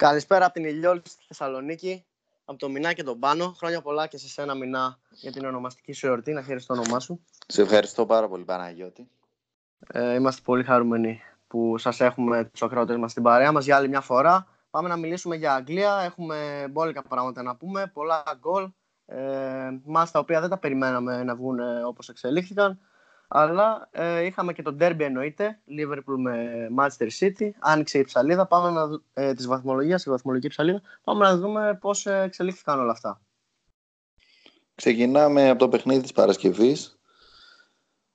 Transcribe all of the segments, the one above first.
Καλησπέρα από την Ηλιόλη στη Θεσσαλονίκη, από το Μινά και τον Πάνο. Χρόνια πολλά και σε σένα Μινά για την ονομαστική σου εορτή, να χαίρεσαι το όνομά σου. Σε ευχαριστώ πάρα πολύ Παναγιώτη. Ε, είμαστε πολύ χαρούμενοι που σας έχουμε τους ακροατές μας στην παρέα μας για άλλη μια φορά. Πάμε να μιλήσουμε για Αγγλία, έχουμε μπόλικα πράγματα να πούμε, πολλά γκολ. Ε, μας τα οποία δεν τα περιμέναμε να βγουν όπως εξελίχθηκαν. Αλλά ε, είχαμε και το derby εννοείται, Liverpool με Manchester City. Άνοιξε η ψαλίδα, πάμε να, ε, της βαθμολογίας, η βαθμολογική ψαλίδα. Πάμε να δούμε πώς ε, εξελίχθηκαν όλα αυτά. Ξεκινάμε από το παιχνίδι της Παρασκευής.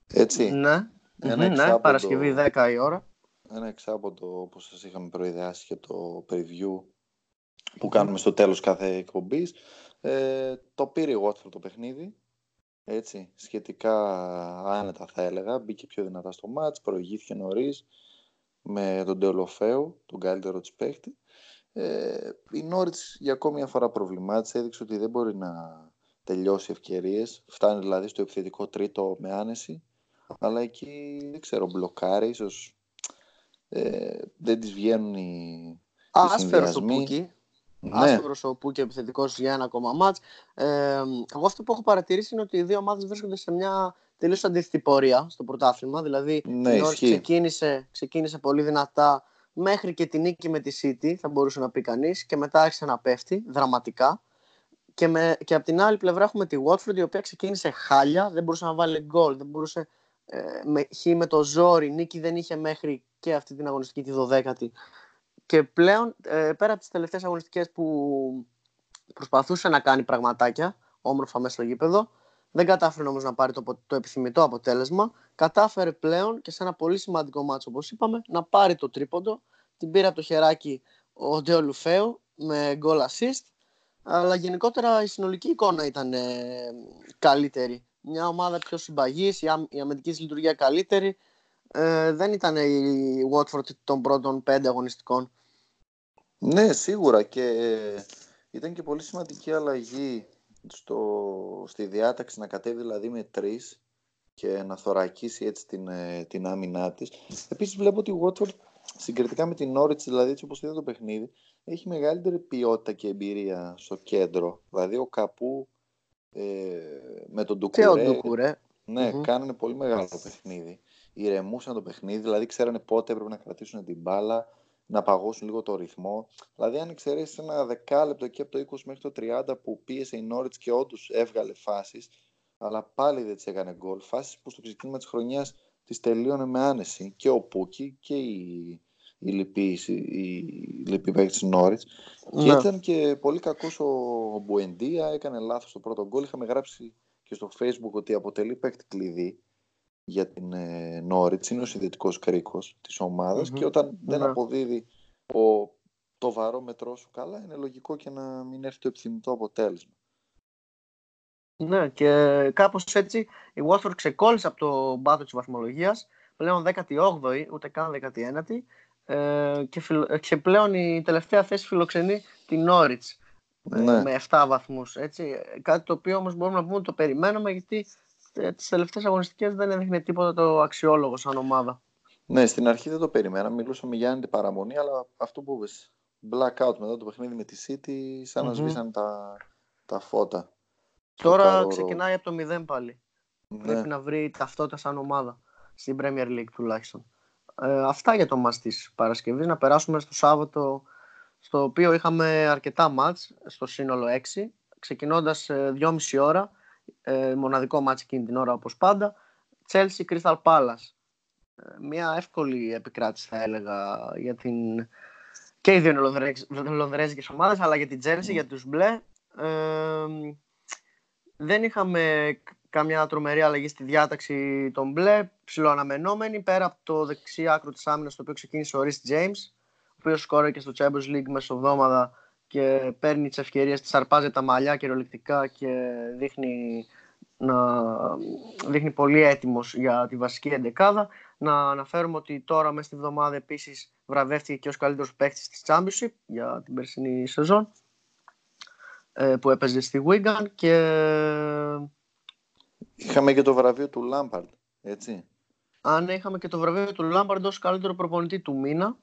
Έτσι. Ναι, Ένα ναι Παρασκευή 10 η ώρα. Ένα εξάποντο, όπως σας είχαμε προειδεάσει και το preview που κάνουμε στο τέλος κάθε εκπομπής. Ε, το πήρε η Watford το παιχνίδι έτσι, σχετικά άνετα θα έλεγα. Μπήκε πιο δυνατά στο μάτς, προηγήθηκε νωρίς με τον Τεολοφέου, τον καλύτερο της παίχτη. Ε, η Νόριτς για ακόμη μια φορά προβλημάτισε, έδειξε ότι δεν μπορεί να τελειώσει ευκαιρίες. Φτάνει δηλαδή στο επιθετικό τρίτο με άνεση, αλλά εκεί δεν ξέρω, μπλοκάρει, ίσως ε, δεν τις βγαίνουν οι, Άσφαιρος ο ναι. άσπρος ο Πού και επιθετικός για ένα ακόμα μάτς. Ε, εγώ αυτό που έχω παρατηρήσει είναι ότι οι δύο ομάδες βρίσκονται σε μια τελείως αντίθετη πορεία στο πρωτάθλημα. Δηλαδή ναι, η ξεκίνησε, ξεκίνησε πολύ δυνατά μέχρι και τη νίκη με τη City, θα μπορούσε να πει κανείς, και μετά άρχισε να πέφτει δραματικά. Και, με, και από την άλλη πλευρά έχουμε τη Watford η οποία ξεκίνησε χάλια, δεν μπορούσε να βάλει γκολ, δεν μπορούσε ε, με, χ με το ζόρι, νίκη δεν είχε μέχρι και αυτή την αγωνιστική τη 12η και πλέον ε, πέρα από τις τελευταίες αγωνιστικές που προσπαθούσε να κάνει πραγματάκια όμορφα μέσα στο γήπεδο δεν κατάφερε όμως να πάρει το, το επιθυμητό αποτέλεσμα κατάφερε πλέον και σε ένα πολύ σημαντικό μάτσο όπως είπαμε να πάρει το τρίποντο. Την πήρε από το χεράκι ο Ντέο Λουφέου με goal assist αλλά γενικότερα η συνολική εικόνα ήταν ε, καλύτερη. Μια ομάδα πιο συμπαγής, η, η αμυντικής λειτουργία καλύτερη ε, δεν ήταν η Watford των πρώτων πέντε αγωνιστικών. Ναι, σίγουρα και ε, ήταν και πολύ σημαντική αλλαγή στο, στη διάταξη να κατέβει δηλαδή με τρεις και να θωρακίσει έτσι την, ε, την άμυνά της. Επίσης, βλέπω ότι η Watford συγκριτικά με την Norwich, δηλαδή έτσι όπως είδα το παιχνίδι, έχει μεγαλύτερη ποιότητα και εμπειρία στο κέντρο. Δηλαδή, ο Καπού ε, με τον Ντουκουρέ. Και ο Ντουκουρέ. Ναι, mm κάνανε πολύ μεγάλο παιχνίδι ηρεμούσαν το παιχνίδι, δηλαδή ξέρανε πότε έπρεπε να κρατήσουν την μπάλα, να παγώσουν λίγο το ρυθμό. Δηλαδή, αν εξαιρέσεις ένα δεκάλεπτο εκεί από το 20 μέχρι το 30 που πίεσε η Νόριτς και όντως έβγαλε φάσεις, αλλά πάλι δεν τις έκανε γκολ. Φάσεις που στο ξεκίνημα της χρονιάς τις τελείωνε με άνεση και ο Πούκι και η, η λυπή, η, της Νόριτς. Και ναι. ήταν και πολύ κακός ο Μπουεντία, έκανε λάθος το πρώτο γκολ. Είχαμε γράψει και στο Facebook ότι αποτελεί παίκτη κλειδί για την ε, Νόριτς, είναι ο συνδετικός κρίκος της ομαδας και όταν δεν ναι. αποδίδει ο, το βαρόμετρό σου καλά, είναι λογικό και να μην έρθει το επιθυμητό αποτέλεσμα. Ναι, και κάπως έτσι η Watford ξεκόλλησε από το μπάτο της βαθμολογίας, πλέον 18η, ούτε καν 19η, ε, και, και πλέον η τελευταία θέση φιλοξενεί την Νόριτς ε, ναι. με 7 βαθμούς. Έτσι. Κάτι το οποίο όμως μπορούμε να πούμε ότι το περιμένουμε γιατί ε, τις τελευταίες αγωνιστικές δεν έδειχνε τίποτα το αξιόλογο σαν ομάδα. Ναι, στην αρχή δεν το περιμένα. Μιλούσαμε για την παραμονή, αλλά αυτό που είπες, blackout μετά το παιχνίδι με τη City, σαν να σβήσαν τα, τα φώτα. Τώρα ξεκινάει από το μηδέν πάλι. Ναι. Πρέπει να βρει ταυτότητα σαν ομάδα, στην Premier League τουλάχιστον. Ε, αυτά για το μας της Παρασκευής. Να περάσουμε στο Σάββατο, στο οποίο είχαμε αρκετά μάτς, στο σύνολο 6, ξεκινώντας 2,5 ε, ώρα ε, μοναδικό μάτς εκείνη την ώρα όπως πάντα. Chelsea Crystal Palace. Ε, μια εύκολη επικράτηση θα έλεγα για την... και οι δύο λονδρέζικες ομάδες αλλά για την Chelsea, mm. για τους μπλε. Ε, δεν είχαμε καμιά τρομερή αλλαγή στη διάταξη των μπλε, ψηλοαναμενόμενη, πέρα από το δεξί άκρο της άμυνας το οποίο ξεκίνησε ο Rhys James, ο οποίος σκόρε και στο Champions League μεσοβδόμαδα και παίρνει τις ευκαιρίες, της αρπάζει τα μαλλιά κυριολεκτικά και δείχνει, να, δείχνει πολύ έτοιμος για τη βασική εντεκάδα. Να αναφέρουμε ότι τώρα μέσα στη βδομάδα επίσης βραβεύτηκε και ως καλύτερος παίκτης της Championship για την περσινή σεζόν ε, που έπαιζε στη Wigan και... Είχαμε και το βραβείο του Lampard, έτσι. Αν είχαμε και το βραβείο του Lampard ως καλύτερο προπονητή του μήνα,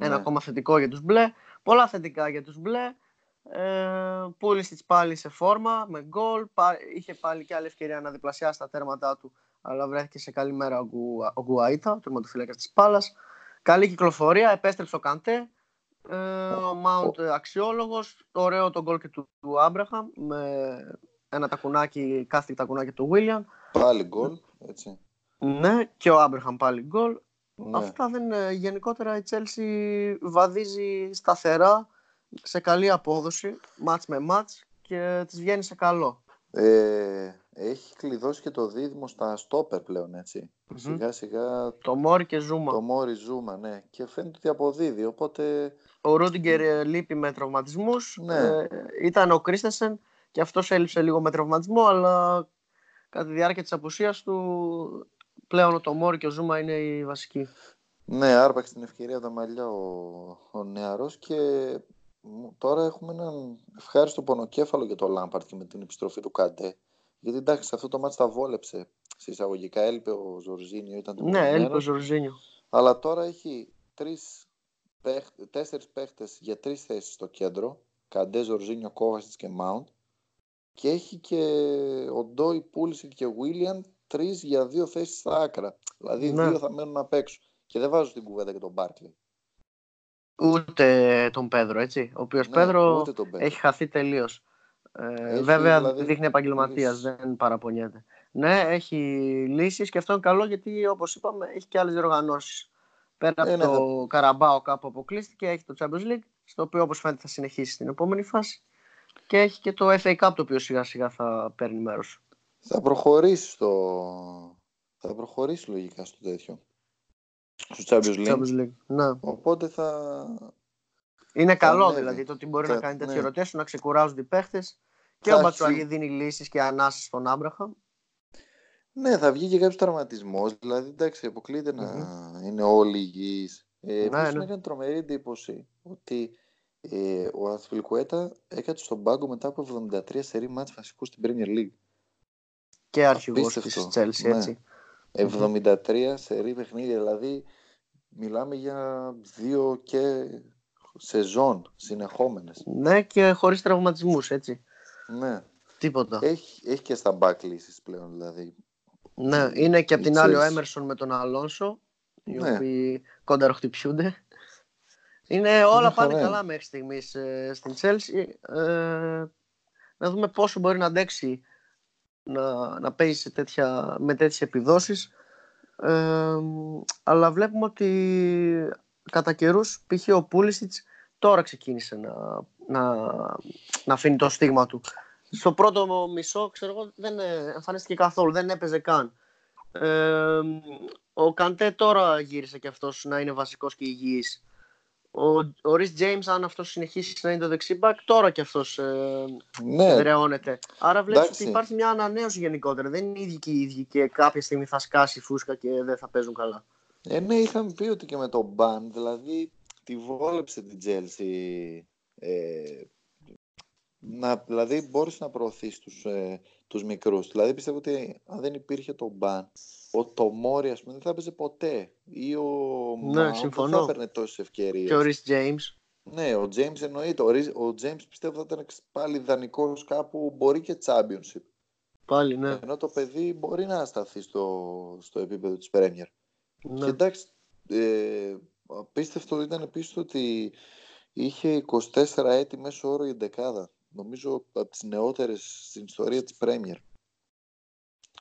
ένα ναι. ακόμα θετικό για τους μπλε. Πολλά θετικά για τους μπλε. Ε, Πούλησιτς πάλι σε φόρμα, με γκολ. Είχε πάλι και άλλη ευκαιρία να διπλασιάσει τα τέρματά του, αλλά βρέθηκε σε καλή μέρα ο, Γκου, ο Γκουαΐτα, ο τερματοφύλακας της Πάλας. Καλή κυκλοφορία, επέστρεψε ο Καντέ. Ε, ο Μάουντ αξιόλογος. Ωραίο το γκολ και του, του Άμπραχαμ με ένα τακουνάκι, κάθε τακουνάκι του Βίλιαν. Πάλι γκολ, έτσι. Ναι, και ο Άμπραχαμ πάλι γκολ. Ναι. Αυτά δεν ε, γενικότερα η Τσέλσι βαδίζει σταθερά σε καλή απόδοση, μάτς με μάτς και της βγαίνει σε καλό. Ε, έχει κλειδώσει και το δίδυμο στα στόπερ πλέον, έτσι. Mm-hmm. Σιγά σιγά... Το Μόρι και Ζούμα. Το Μόρι Ζούμα, ναι. Και φαίνεται ότι αποδίδει, οπότε... Ο Ρούντιγκερ ε, λείπει με τραυματισμούς. Ναι. Ε, ήταν ο Κρίστεσεν και αυτός έλειψε λίγο με τραυματισμό, αλλά κατά τη διάρκεια της απουσίας του πλέον το Μόρι και ο Ζούμα είναι οι βασικοί. Ναι, άρπαξε την ευκαιρία τα μαλλιά ο, ο νεαρός και τώρα έχουμε έναν ευχάριστο πονοκέφαλο για το Λάμπαρτ και με την επιστροφή του Καντέ. Γιατί εντάξει, αυτό το μάτι τα βόλεψε. Σε εισαγωγικά έλειπε ο Ζορζίνιο. Ήταν το ναι, έλειπε ο Ζορζίνιο. Αλλά τώρα έχει τρεις, τέσσερις παίχτες για τρεις θέσεις στο κέντρο. Καντέ, Ζορζίνιο, Κόβασιτς και Μάουντ. Και έχει και ο Ντόι, Πούλησιτ και Βίλιαν τρεις για δύο θέσεις στα άκρα. Δηλαδή ναι. δύο θα μένουν απ' έξω. Και δεν βάζω στην κουβέντα και τον Μπάρκλι. Ούτε τον Πέδρο, έτσι. Ο οποίος ναι, Πέδρο έχει χαθεί τελείως. Ε, βέβαια δηλαδή... δείχνει επαγγελματίας, δεν παραπονιέται. Ναι, έχει λύσεις και αυτό είναι καλό γιατί όπως είπαμε έχει και άλλες διοργανώσεις. Πέρα από ε, ναι, το θα... Καραμπάο κάπου αποκλείστηκε, έχει το Champions League, στο οποίο όπως φαίνεται θα συνεχίσει στην επόμενη φάση. Και έχει και το FA Cup το οποίο σιγά σιγά θα παίρνει μέρος. Θα προχωρήσει στο... Θα προχωρήσει λογικά στο τέτοιο. Στο Champions League. League. Ναι. Οπότε θα... Είναι καλό δηλαδή το ότι μπορεί θα... να κάνει τέτοιο ναι. να ξεκουράζουν οι παίχτες και θα ο Μπατσουαγή δίνει λύσεις και ανάσει στον Άμπραχαμ. Ναι, θα βγει και κάποιος τραυματισμός. Δηλαδή, εντάξει, αποκλείται mm-hmm. να είναι όλοι υγιείς. Ε, ναι, ναι. έκανε τρομερή εντύπωση ότι ε, ο Αθλικουέτα έκατσε στον πάγκο μετά από 73 σερή μάτς βασικού στην Premier League και αρχηγός της Chelsea, ναι. έτσι. 73 σερή παιχνίδια, δηλαδή μιλάμε για δύο και σεζόν συνεχόμενες. Ναι και χωρίς τραυματισμούς, έτσι. Ναι. Τίποτα. Έχει, έχει και στα back λύσεις πλέον, δηλαδή. Ναι, είναι και απ' την άλλη ο Έμερσον με τον Αλόνσο, οι ναι. οποίοι κονταροχτυπιούνται. Είναι όλα πάνε καλά μέχρι στιγμής ε, στην Chelsea. Ε, να δούμε πόσο μπορεί να αντέξει να, να παίζει τέτοια, με τέτοιες επιδόσεις ε, αλλά βλέπουμε ότι κατά καιρούς π.χ. ο Πούλησιτς τώρα ξεκίνησε να, να, να αφήνει το στίγμα του. Στο πρώτο μισό, ξέρω εγώ, δεν εμφανίστηκε καθόλου, δεν έπαιζε καν. Ε, ο Καντέ τώρα γύρισε και αυτός να είναι βασικός και υγιής. Ο, ο Ρις Τζέιμς, αν αυτός συνεχίσει να είναι το δεξί back, τώρα κι αυτός ε, ναι. δρεώνεται. Άρα βλέπεις ότι υπάρχει μια ανανέωση γενικότερα. Δεν είναι οι ίδιοι και οι ίδιοι και κάποια στιγμή θα σκάσει φούσκα και δεν θα παίζουν καλά. Ε, ναι, είχαμε πει ότι και με τον Μπαν, δηλαδή τη βόλεψε την Τζέλσι. Ε, να, δηλαδή μπόρεσε να προωθήσεις τους, ε, τους μικρούς. Δηλαδή πιστεύω ότι αν δεν υπήρχε το Μπαν, ο Τομόρι, ας πούμε, δεν θα έπαιζε ποτέ. Ή ο ναι, δεν θα έπαιρνε τόσες ευκαιρίες. Και ο Ρις Τζέιμς. Ναι, ο James εννοείται. Ο James πιστεύω θα ήταν πάλι ιδανικός κάπου, μπορεί και championship. Πάλι, ναι. Ενώ το παιδί μπορεί να σταθεί στο, στο επίπεδο της Premier. Ναι. Και εντάξει, ε, απίστευτο ήταν επίσης ότι είχε 24 έτη μέσω όρο η δεκάδα. Νομίζω από τις νεότερες στην ιστορία της Premier.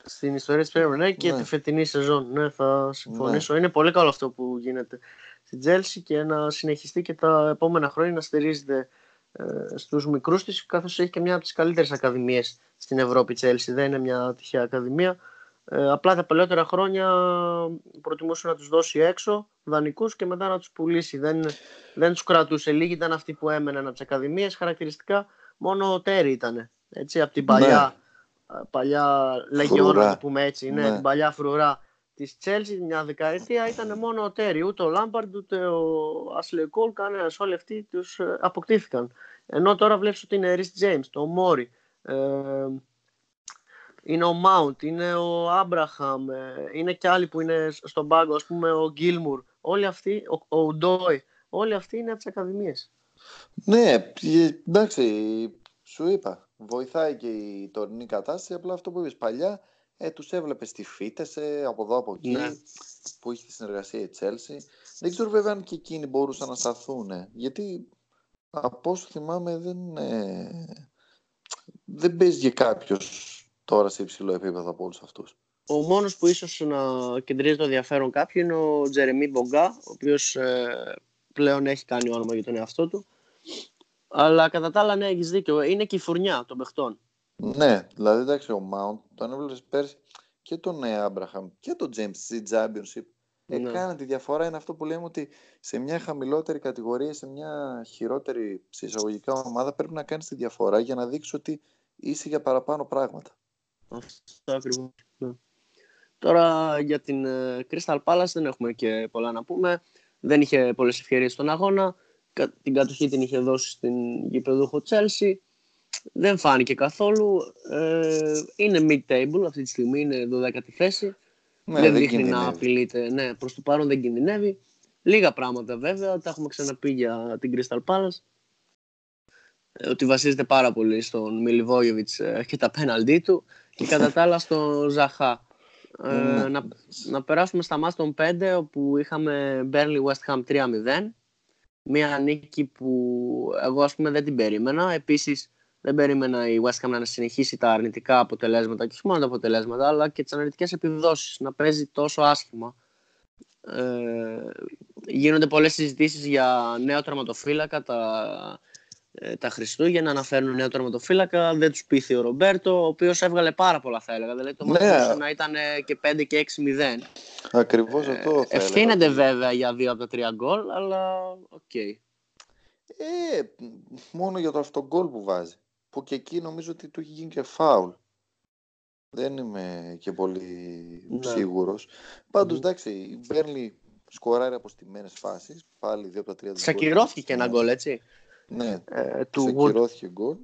Στην ιστορία της Premier ναι, και ναι. τη φετινή σεζόν. Ναι, θα συμφωνήσω. Ναι. Είναι πολύ καλό αυτό που γίνεται στην Τσέλσι και να συνεχιστεί και τα επόμενα χρόνια να στηρίζεται ε, στους μικρούς της, καθώς έχει και μια από τις καλύτερες ακαδημίες στην Ευρώπη. Τσέλσι δεν είναι μια τυχαία ακαδημία. Ε, απλά τα παλαιότερα χρόνια προτιμούσε να τους δώσει έξω δανεικούς και μετά να τους πουλήσει. Δεν, δεν τους κρατούσε. Λίγοι ήταν αυτοί που έμεναν από τις ακαδημίες. Χαρακτηριστικά μόνο ο Τέρι ήταν. Έτσι, από την παλιά ναι παλιά λεγιόνα, να πούμε έτσι, ναι, ναι. την παλιά φρουρά της Chelsea μια δεκαετία ήταν μόνο ο Τέρι. Ούτε ο Λάμπαρντ, ούτε ο Ashley Κόλ, κανένας. Όλοι αυτοί τους ε, αποκτήθηκαν. Ενώ τώρα βλέπεις ότι είναι Ρι James, το Μόρι, ε, είναι ο Μάουντ, είναι ο Άμπραχαμ, ε, είναι και άλλοι που είναι στον πάγκο, ας πούμε ο Γκίλμουρ. Όλοι αυτοί, ο, ο Ντόι, όλοι αυτοί είναι από τις Ακαδημίες. Ναι, εντάξει, σου είπα. Βοηθάει και η τωρινή κατάσταση. Απλά αυτό που είπες παλιά, ε, τους έβλεπες στη φύτεσε από εδώ από εκεί, ναι. που είχε τη συνεργασία η Chelsea. Δεν ξέρω βέβαια αν και εκείνοι μπορούσαν να σταθούν. Γιατί από όσο θυμάμαι δεν, ε, δεν παίζει κάποιος τώρα σε υψηλό επίπεδο από όλους αυτούς. Ο μόνος που ίσως να κεντρίζει το ενδιαφέρον κάποιου είναι ο Τζερεμί Μπογκά, ο οποίος ε, πλέον έχει κάνει όνομα για τον εαυτό του. Αλλά κατά τα άλλα, ναι, έχεις δίκιο. Είναι και η φουρνιά των παιχτών. Ναι, δηλαδή εντάξει, ο Μάουντ τον έβλεπες πέρσι και τον Άμπραχαμ και τον James C. Championship. Ναι. Έκανε τη διαφορά. Είναι αυτό που λέμε ότι σε μια χαμηλότερη κατηγορία, σε μια χειρότερη εισαγωγικά ομάδα, πρέπει να κάνεις τη διαφορά για να δείξεις ότι είσαι για παραπάνω πράγματα. Αυτό ακριβώς. Ναι. Τώρα για την ε, Crystal Palace δεν έχουμε και πολλά να πούμε. Δεν είχε πολλές ευκαιρίες στον αγώνα. Την κατοχή την είχε δώσει στην γηπεδούχο Chelsea. Δεν φάνηκε καθόλου. Ε, είναι mid-table αυτή τη στιγμή, είναι 12η θέση. Ναι, δεν, δείχνει να απειλείται. Ναι, προς το παρόν δεν κινδυνεύει. Λίγα πράγματα βέβαια, τα έχουμε ξαναπεί για την Crystal Palace. Ε, ότι βασίζεται πάρα πολύ στον Μιλιβόγεβιτς ε, και τα πέναλντί του και κατά τα άλλα στον Ζαχά. Ε, ναι. να, να περάσουμε στα μάτια των 5 όπου είχαμε Burnley West Ham 3-0 μια νίκη που εγώ ας πούμε δεν την περίμενα. Επίσης δεν περίμενα η West Ham να συνεχίσει τα αρνητικά αποτελέσματα και όχι μόνο τα αποτελέσματα αλλά και τις αρνητικές επιδόσεις να παίζει τόσο άσχημα. Ε, γίνονται πολλές συζητήσεις για νέο τερματοφύλακα τα ε, τα Χριστούγεννα να φέρνουν νέο τερματοφύλακα. Δεν τους πείθει ο Ρομπέρτο, ο οποίος έβγαλε πάρα πολλά, θα έλεγα. Δηλαδή το ναι. να ήταν και 5 και 6-0. Ακριβώς ε, αυτό. Θα ευθύνεται βέβαια για δύο από τα τρία γκολ, αλλά οκ. Okay. Ε, μόνο για το αυτογκόλ που βάζει. Που και εκεί νομίζω ότι του έχει γίνει και φάουλ. Δεν είμαι και πολύ ναι. σίγουρος. Πάντως, εντάξει, η Μπέρνλι σκοράρει από στιμένες φάσεις. Πάλι δύο από τα τρία. Σακυρώθηκε και ένα γκολ, έτσι. Ναι, ε, του ξεκυρώθηκε γκολ.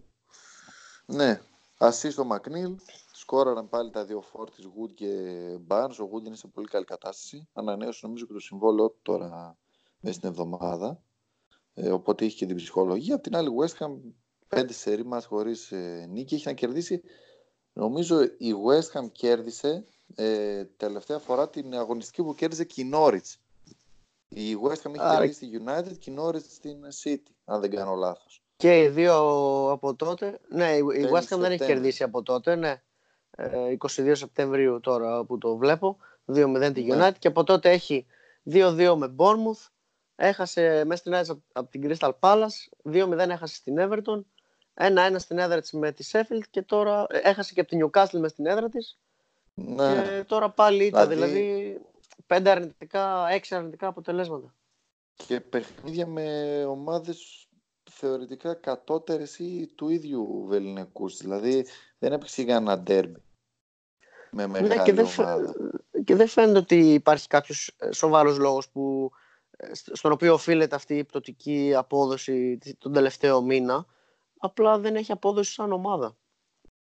Ναι, ασύ στο Μακνίλ. Σκόραραν πάλι τα δύο φόρτις Wood και Barnes. Ο Wood είναι σε πολύ καλή κατάσταση. Ανανέωσε νομίζω και το συμβόλαιο τώρα μέσα στην εβδομάδα. Ε, οπότε είχε και την ψυχολογία. Απ' την άλλη West Ham πέντε σερή μας χωρίς ε, νίκη. Έχει να κερδίσει. Νομίζω η West Ham κέρδισε ε, τελευταία φορά την αγωνιστική που κέρδισε και η Norwich. Η West Ham έχει κερδίσει τη United και η Norwich στην City, αν δεν κάνω λάθος. Και οι δύο από τότε. Ναι, η West Ham δεν έχει κερδίσει από τότε, ναι. 22 ε, Σεπτεμβρίου τώρα που το βλέπω. 2-0 τη ναι. United και από τότε έχει 2-2 με Bournemouth. Έχασε μέσα στην έδρα από την Crystal Palace. 2-0 έχασε στην Everton. 1-1 στην έδρα της με τη Sheffield και τώρα ε, έχασε και από την Newcastle με στην έδρα της. Ναι. Και τώρα πάλι ήταν, δηλαδή, δηλαδή πέντε αρνητικά, έξι αρνητικά αποτελέσματα. Και παιχνίδια με ομάδες θεωρητικά κατώτερες ή του ίδιου βεληνικούς. Δηλαδή δεν έπαιξε κανένα ντέρμπι με μεγάλη ναι, και ομάδα. Δεν και δεν φαίνεται ότι υπάρχει κάποιος ε, σοβαρός λόγος που, ε, στον οποίο οφείλεται αυτή η πτωτική απόδοση τον τελευταίο μήνα. Απλά δεν έχει απόδοση σαν ομάδα.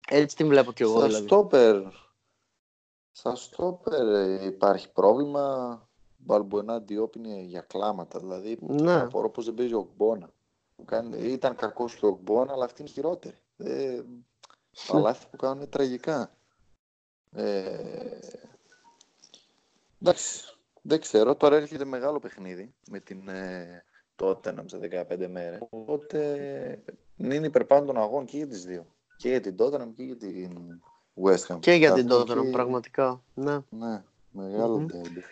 Έτσι την βλέπω κι εγώ. Στα δηλαδή. στόπερ στα στόπερ ε, υπάρχει πρόβλημα. Μπαλμπουενά Ντιόπ είναι για κλάματα. Δηλαδή, ναι. απορώ πως δεν παίζει ο Γκμπόνα. Ήταν κακός και ο Γκμπόνα, αλλά αυτή είναι χειρότερη. Ε, τα λάθη που κάνουν είναι τραγικά. Ε, εντάξει, δεν ξέρω. Τώρα έρχεται μεγάλο παιχνίδι με την ε, Tottenham σε 15 μέρες. Οπότε είναι υπερπάνω των αγών και για τις δύο. Και για την Tottenham και για την West Ham. Και για την Tottenham, πραγματικά. Ναι, ναι μεγάλο mm-hmm.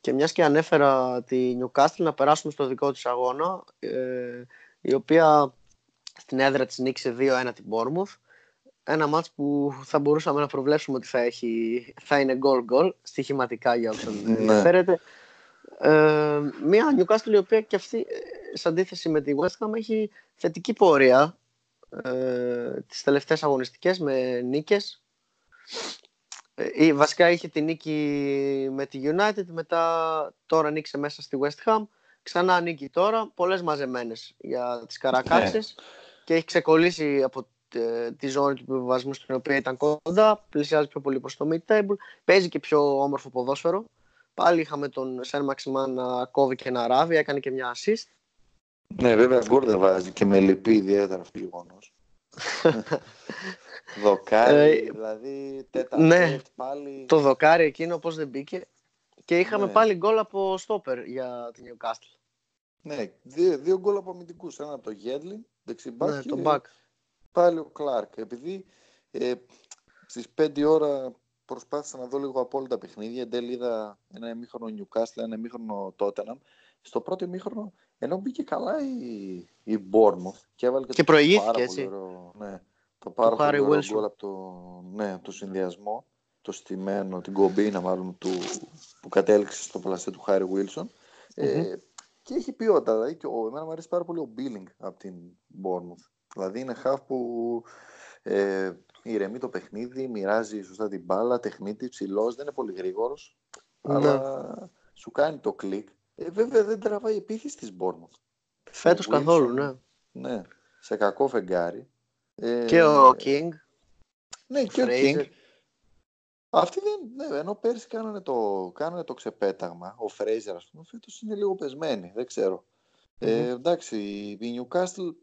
Και μιας και ανέφερα τη Newcastle να περάσουμε στο δικό της αγώνα, ε, η οποία στην έδρα της νίκησε 2-1 την Bournemouth. Ένα μάτς που θα μπορούσαμε να προβλέψουμε ότι θα, έχει, θα είναι goal-goal, στοιχηματικά για όσον ναι. ενδιαφέρεται. Ε, μια Newcastle η οποία και αυτή, ε, σε αντίθεση με τη West Ham, έχει θετική πορεία ε, τις τελευταίες αγωνιστικές με νίκες ε, βασικά είχε τη νίκη με τη United, μετά τώρα νίκησε μέσα στη West Ham. Ξανά νίκη τώρα, πολλές μαζεμένες για τις καρακάξες ναι. και έχει ξεκολλήσει από ε, τη ζώνη του επιβασμού στην οποία ήταν κοντά, πλησιάζει πιο πολύ προς το mid-table, παίζει και πιο όμορφο ποδόσφαιρο. Πάλι είχαμε τον Σεν Μαξιμάν να κόβει και να ράβει, έκανε και μια assist. Ναι, βέβαια γκολ δεν βάζει και με λυπεί ιδιαίτερα αυτό το γεγονός. δοκάρι, Ε, δηλαδή τέταρτη ναι. πάλι. Το δοκάρι εκείνο πώς δεν μπήκε. Και είχαμε Ναι. πάλι γκολ από στόπερ για την Newcastle. Ναι, δύο, δύο γκολ από αμυντικού. Ένα από το Γέντλιν, δεξιμπάκ Ναι, και τον Μπακ. πάλι ο Κλάρκ. Επειδή ε, στις 5 ώρα προσπάθησα να δω λίγο από όλα τα παιχνίδια. Εν τέλει είδα ένα ημίχρονο Newcastle, ένα ημίχρονο Tottenham. Στο πρώτο ημίχρονο, ενώ μπήκε καλά η, η Bournemouth και έβαλε και, Και το προηγήθηκε, πάρα έτσι. πολύ ωραίο, ναι, το πάρα Harry πολύ ωραίο Wilson. γκολ από το, ναι, το συνδυασμό, το στημένο, την κομπίνα μάλλον του, που κατέληξε στο πλασέ του Χάρι Wilson. Ε, και έχει ποιότητα. Δηλαδή, και ο, εμένα μου αρέσει πάρα πολύ ο Billing από την Bournemouth. Δηλαδή είναι χαφ που ε, ηρεμεί το παιχνίδι, μοιράζει σωστά την μπάλα, τεχνίτη, ψηλός, δεν είναι πολύ γρήγορος. Ναι. Αλλά σου κάνει το κλικ. Ε, βέβαια δεν τραβάει επίθεση της Bournemouth. Φέτος Ο καθόλου, Wilson, ναι. Ναι, σε κακό φεγγάρι. Ε, Και ο King. Ναι, και ο Fraser. King. Αυτοί δεν, ναι, ενώ πέρσι κάνανε το, κάνανε το ξεπέταγμα, ο Φρέιζερ ας πούμε, φέτος είναι λίγο πεσμένοι, δεν ξέρω. Ε, Μμμ. εντάξει, η Newcastle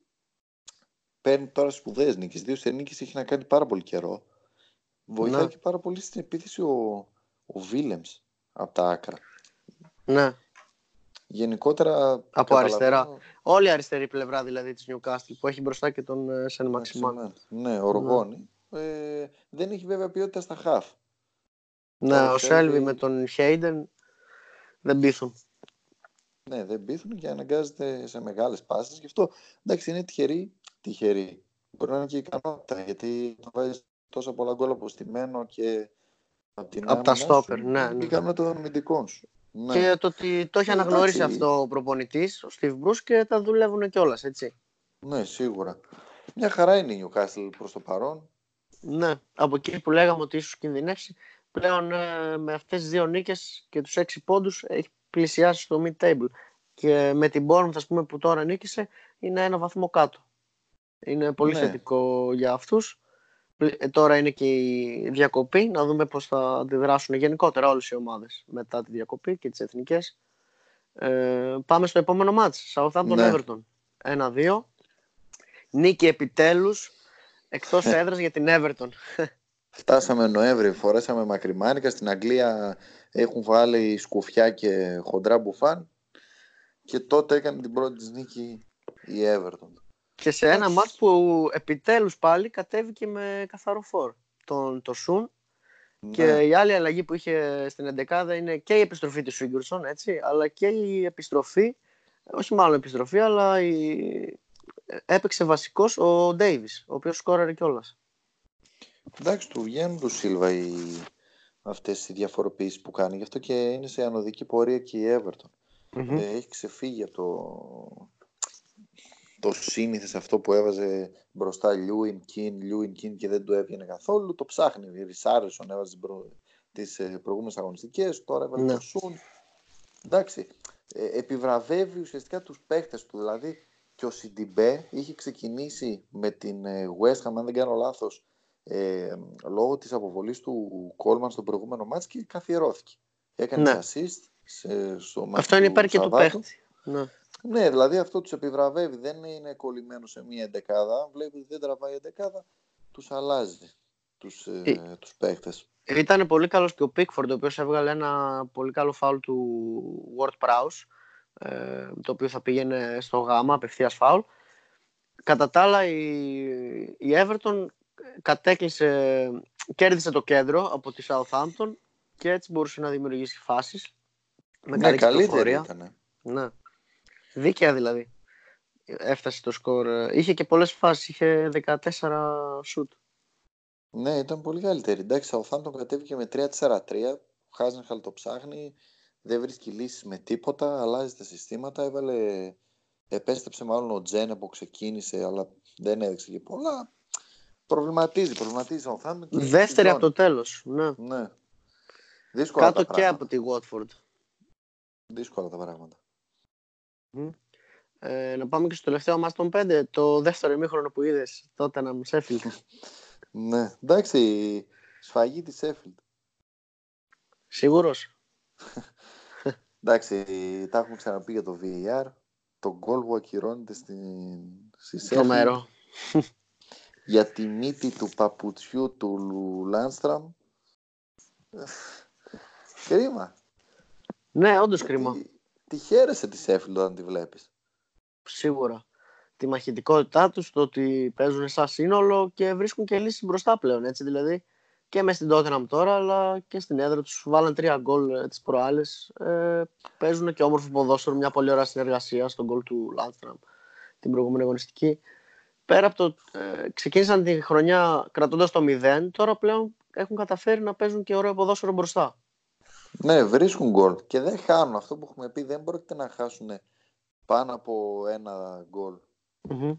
παίρνει τώρα σπουδαίες νίκες, δύο σε νίκες έχει να κάνει πάρα πολύ καιρό. Βοηθάει Ναι. και πάρα πολύ στην επίθεση ο, ο Βίλεμς από τα άκρα. Ναι. Γενικότερα Από αριστερά. καταλαβαίνω- Όλη η αριστερή πλευρά δηλαδή της Newcastle που έχει μπροστά και τον ε, Σεν Μαξιμάν. Μαξιμάν. Ναι, οργώνει. Ε, δεν έχει βέβαια ποιότητα στα χαφ. Ναι, Τώρα ο ξέρει- Σέλβι με τον Χέιντεν δεν πείθουν. Ναι, δεν πείθουν και αναγκάζεται σε μεγάλες πάσεις. Γι' αυτό εντάξει είναι τυχερή. Τυχερή. Μπορεί να είναι και ικανότητα γιατί το βάζεις τόσα πολλά γκολ αποστημένο και από την Απ' τα άμυνα στόπερ, σου, ναι, είναι ναι. και η ικανότητα των αμυντικών σου. Ναι. Και το ότι το έχει Ε, αναγνωρίσει εντάξει. αυτό ο προπονητής, ο Steve Bruce, και τα δουλεύουν κιόλας, έτσι. ναι, σίγουρα. Μια χαρά είναι η Newcastle προς το παρόν. Ναι, από εκεί που λέγαμε ότι ίσως κινδυνεύσει, πλέον ε, με αυτές τις δύο νίκες και τους έξι πόντους έχει πλησιάσει στο mid-table. Και με την Bournemouth, ας πούμε, που τώρα νίκησε, είναι ένα βαθμό κάτω. Είναι πολύ Ναι. θετικό για αυτούς. Ε, τώρα είναι και η διακοπή, να δούμε πώς θα αντιδράσουν γενικότερα όλες οι ομάδες μετά τη διακοπή και τις εθνικές. Ε, πάμε στο επόμενο μάτς, Southampton Ναι. Everton. 1-2. Νίκη επιτέλους, εκτός έδρας για την Everton. Φτάσαμε Νοέμβρη, φορέσαμε μακριμάνικα. Στην Αγγλία έχουν βάλει σκουφιά και χοντρά μπουφάν. Και τότε έκανε την πρώτη της νίκη η Everton. Και σε ένα Εντάξει. μάτς που επιτέλους πάλι κατέβηκε με καθαρό φόρ. Τον το Σουν και Ναι. η άλλη αλλαγή που είχε στην 11 είναι και η επιστροφή του Σίγκουρσον, έτσι, αλλά και η επιστροφή, όχι μάλλον επιστροφή, αλλά η... έπαιξε βασικός ο Ντέιβις, ο οποίος σκόραρε κιόλας. Εντάξει, του βγαίνουν του Σίλβα οι... αυτές οι διαφοροποιήσεις που κάνει. Γι' αυτό και είναι σε ανωδική πορεία και η Everton. Μμμ. Ε, έχει ξεφύγει από το, το σύνηθες αυτό που έβαζε μπροστά Λιούιν Κιν, Λιούιν Κιν και δεν του έβγαινε καθόλου. Το ψάχνει. Ρισάρισον έβαζε τις προ... τις ε, προηγούμενες αγωνιστικές, τώρα έβαλε Ναι. το Σουν. Εντάξει, ε, επιβραβεύει ουσιαστικά τους παίχτες του. Δηλαδή και ο Σιντιμπέ είχε ξεκινήσει με την ε, West Ham, αν δεν κάνω λάθος, ε, λόγω της αποβολής του Κόλμαν στο προηγούμενο μάτς και καθιερώθηκε. Έκανε Ναι. assist σε, στο μάτς Αυτό είναι του υπέρ και του Σαββάτου. παίχτη. Ναι. Ναι, δηλαδή αυτό τους επιβραβεύει. Δεν είναι κολλημένος σε μία εντεκάδα. Βλέπει ότι δεν τραβάει εντεκάδα, τους αλλάζει τους, ε, Ε, τους παίχτες. Ήταν πολύ καλός και ο Πίκφορντ, ο οποίος έβγαλε ένα πολύ καλό φάουλ του Ward Prowse, ε, το οποίο θα πήγαινε στο γάμα, απευθείας φάουλ. Κατά τα άλλα, η, η Everton κατέκλυσε, κέρδισε το κέντρο από τη Southampton και έτσι μπορούσε να δημιουργήσει φάσεις με ναι, καλή καλύτερη κυκλοφορία. ήταν. Ναι. Δίκαια δηλαδή. Έφτασε το σκορ. Είχε και πολλές φάσεις, είχε 14 σουτ. Ναι, ήταν πολύ καλύτερη. Εντάξει, ο Southampton κατέβηκε με 3-4-3. Ο Χάζενχαλ το ψάχνει. Δεν βρίσκει λύσεις με τίποτα. Αλλάζει τα συστήματα. Έβαλε... Επέστρεψε μάλλον ο Τζένε που ξεκίνησε, αλλά δεν έδειξε και πολλά. Προβληματίζει, προβληματίζει ο Southampton. και Δεύτερη από σιζόν. το τέλος. Ναι. Ναι. Δύσκολα Κάτω τα και πράγματα. από τη Watford. Δύσκολα τα πράγματα. Ε, να πάμε και στο τελευταίο μας των 5, το δεύτερο ημίχρονο που είδες τότε να μου Sheffield. Ναι, εντάξει, σφαγή της Sheffield. Σίγουρος. Εντάξει, τα έχουμε ξαναπεί για το VAR. το γκολ που ακυρώνεται στην, στη Τρομερό. για τη μύτη του παπουτσιού του Λάνστραμ. Κρίμα. Ναι, όντως κρίμα. Τι, τι χαίρεσαι τη Σέφιλντ όταν τη βλέπεις. Σίγουρα. Τη μαχητικότητά τους, το ότι παίζουν σαν σύνολο και βρίσκουν και λύσεις μπροστά πλέον. Έτσι, δηλαδή και μες στην Tottenham τώρα, αλλά και στην έδρα τους βάλαν τρία γκολ ε, τις προάλλες. Ε, παίζουν και όμορφο ποδόσφαιρο, μια πολύ ωραία συνεργασία στον γκολ του Λάντραμ την προηγούμενη αγωνιστική. Πέρα από το ε, ξεκίνησαν τη χρονιά κρατώντας το 0, τώρα πλέον έχουν καταφέρει να παίζουν και ωραίο ποδόσφαιρο μπροστά. Ναι, βρίσκουν γκολ και δεν χάνουν. Αυτό που έχουμε πει δεν πρόκειται να χάσουν πάνω από ένα γκολ. Mm-hmm.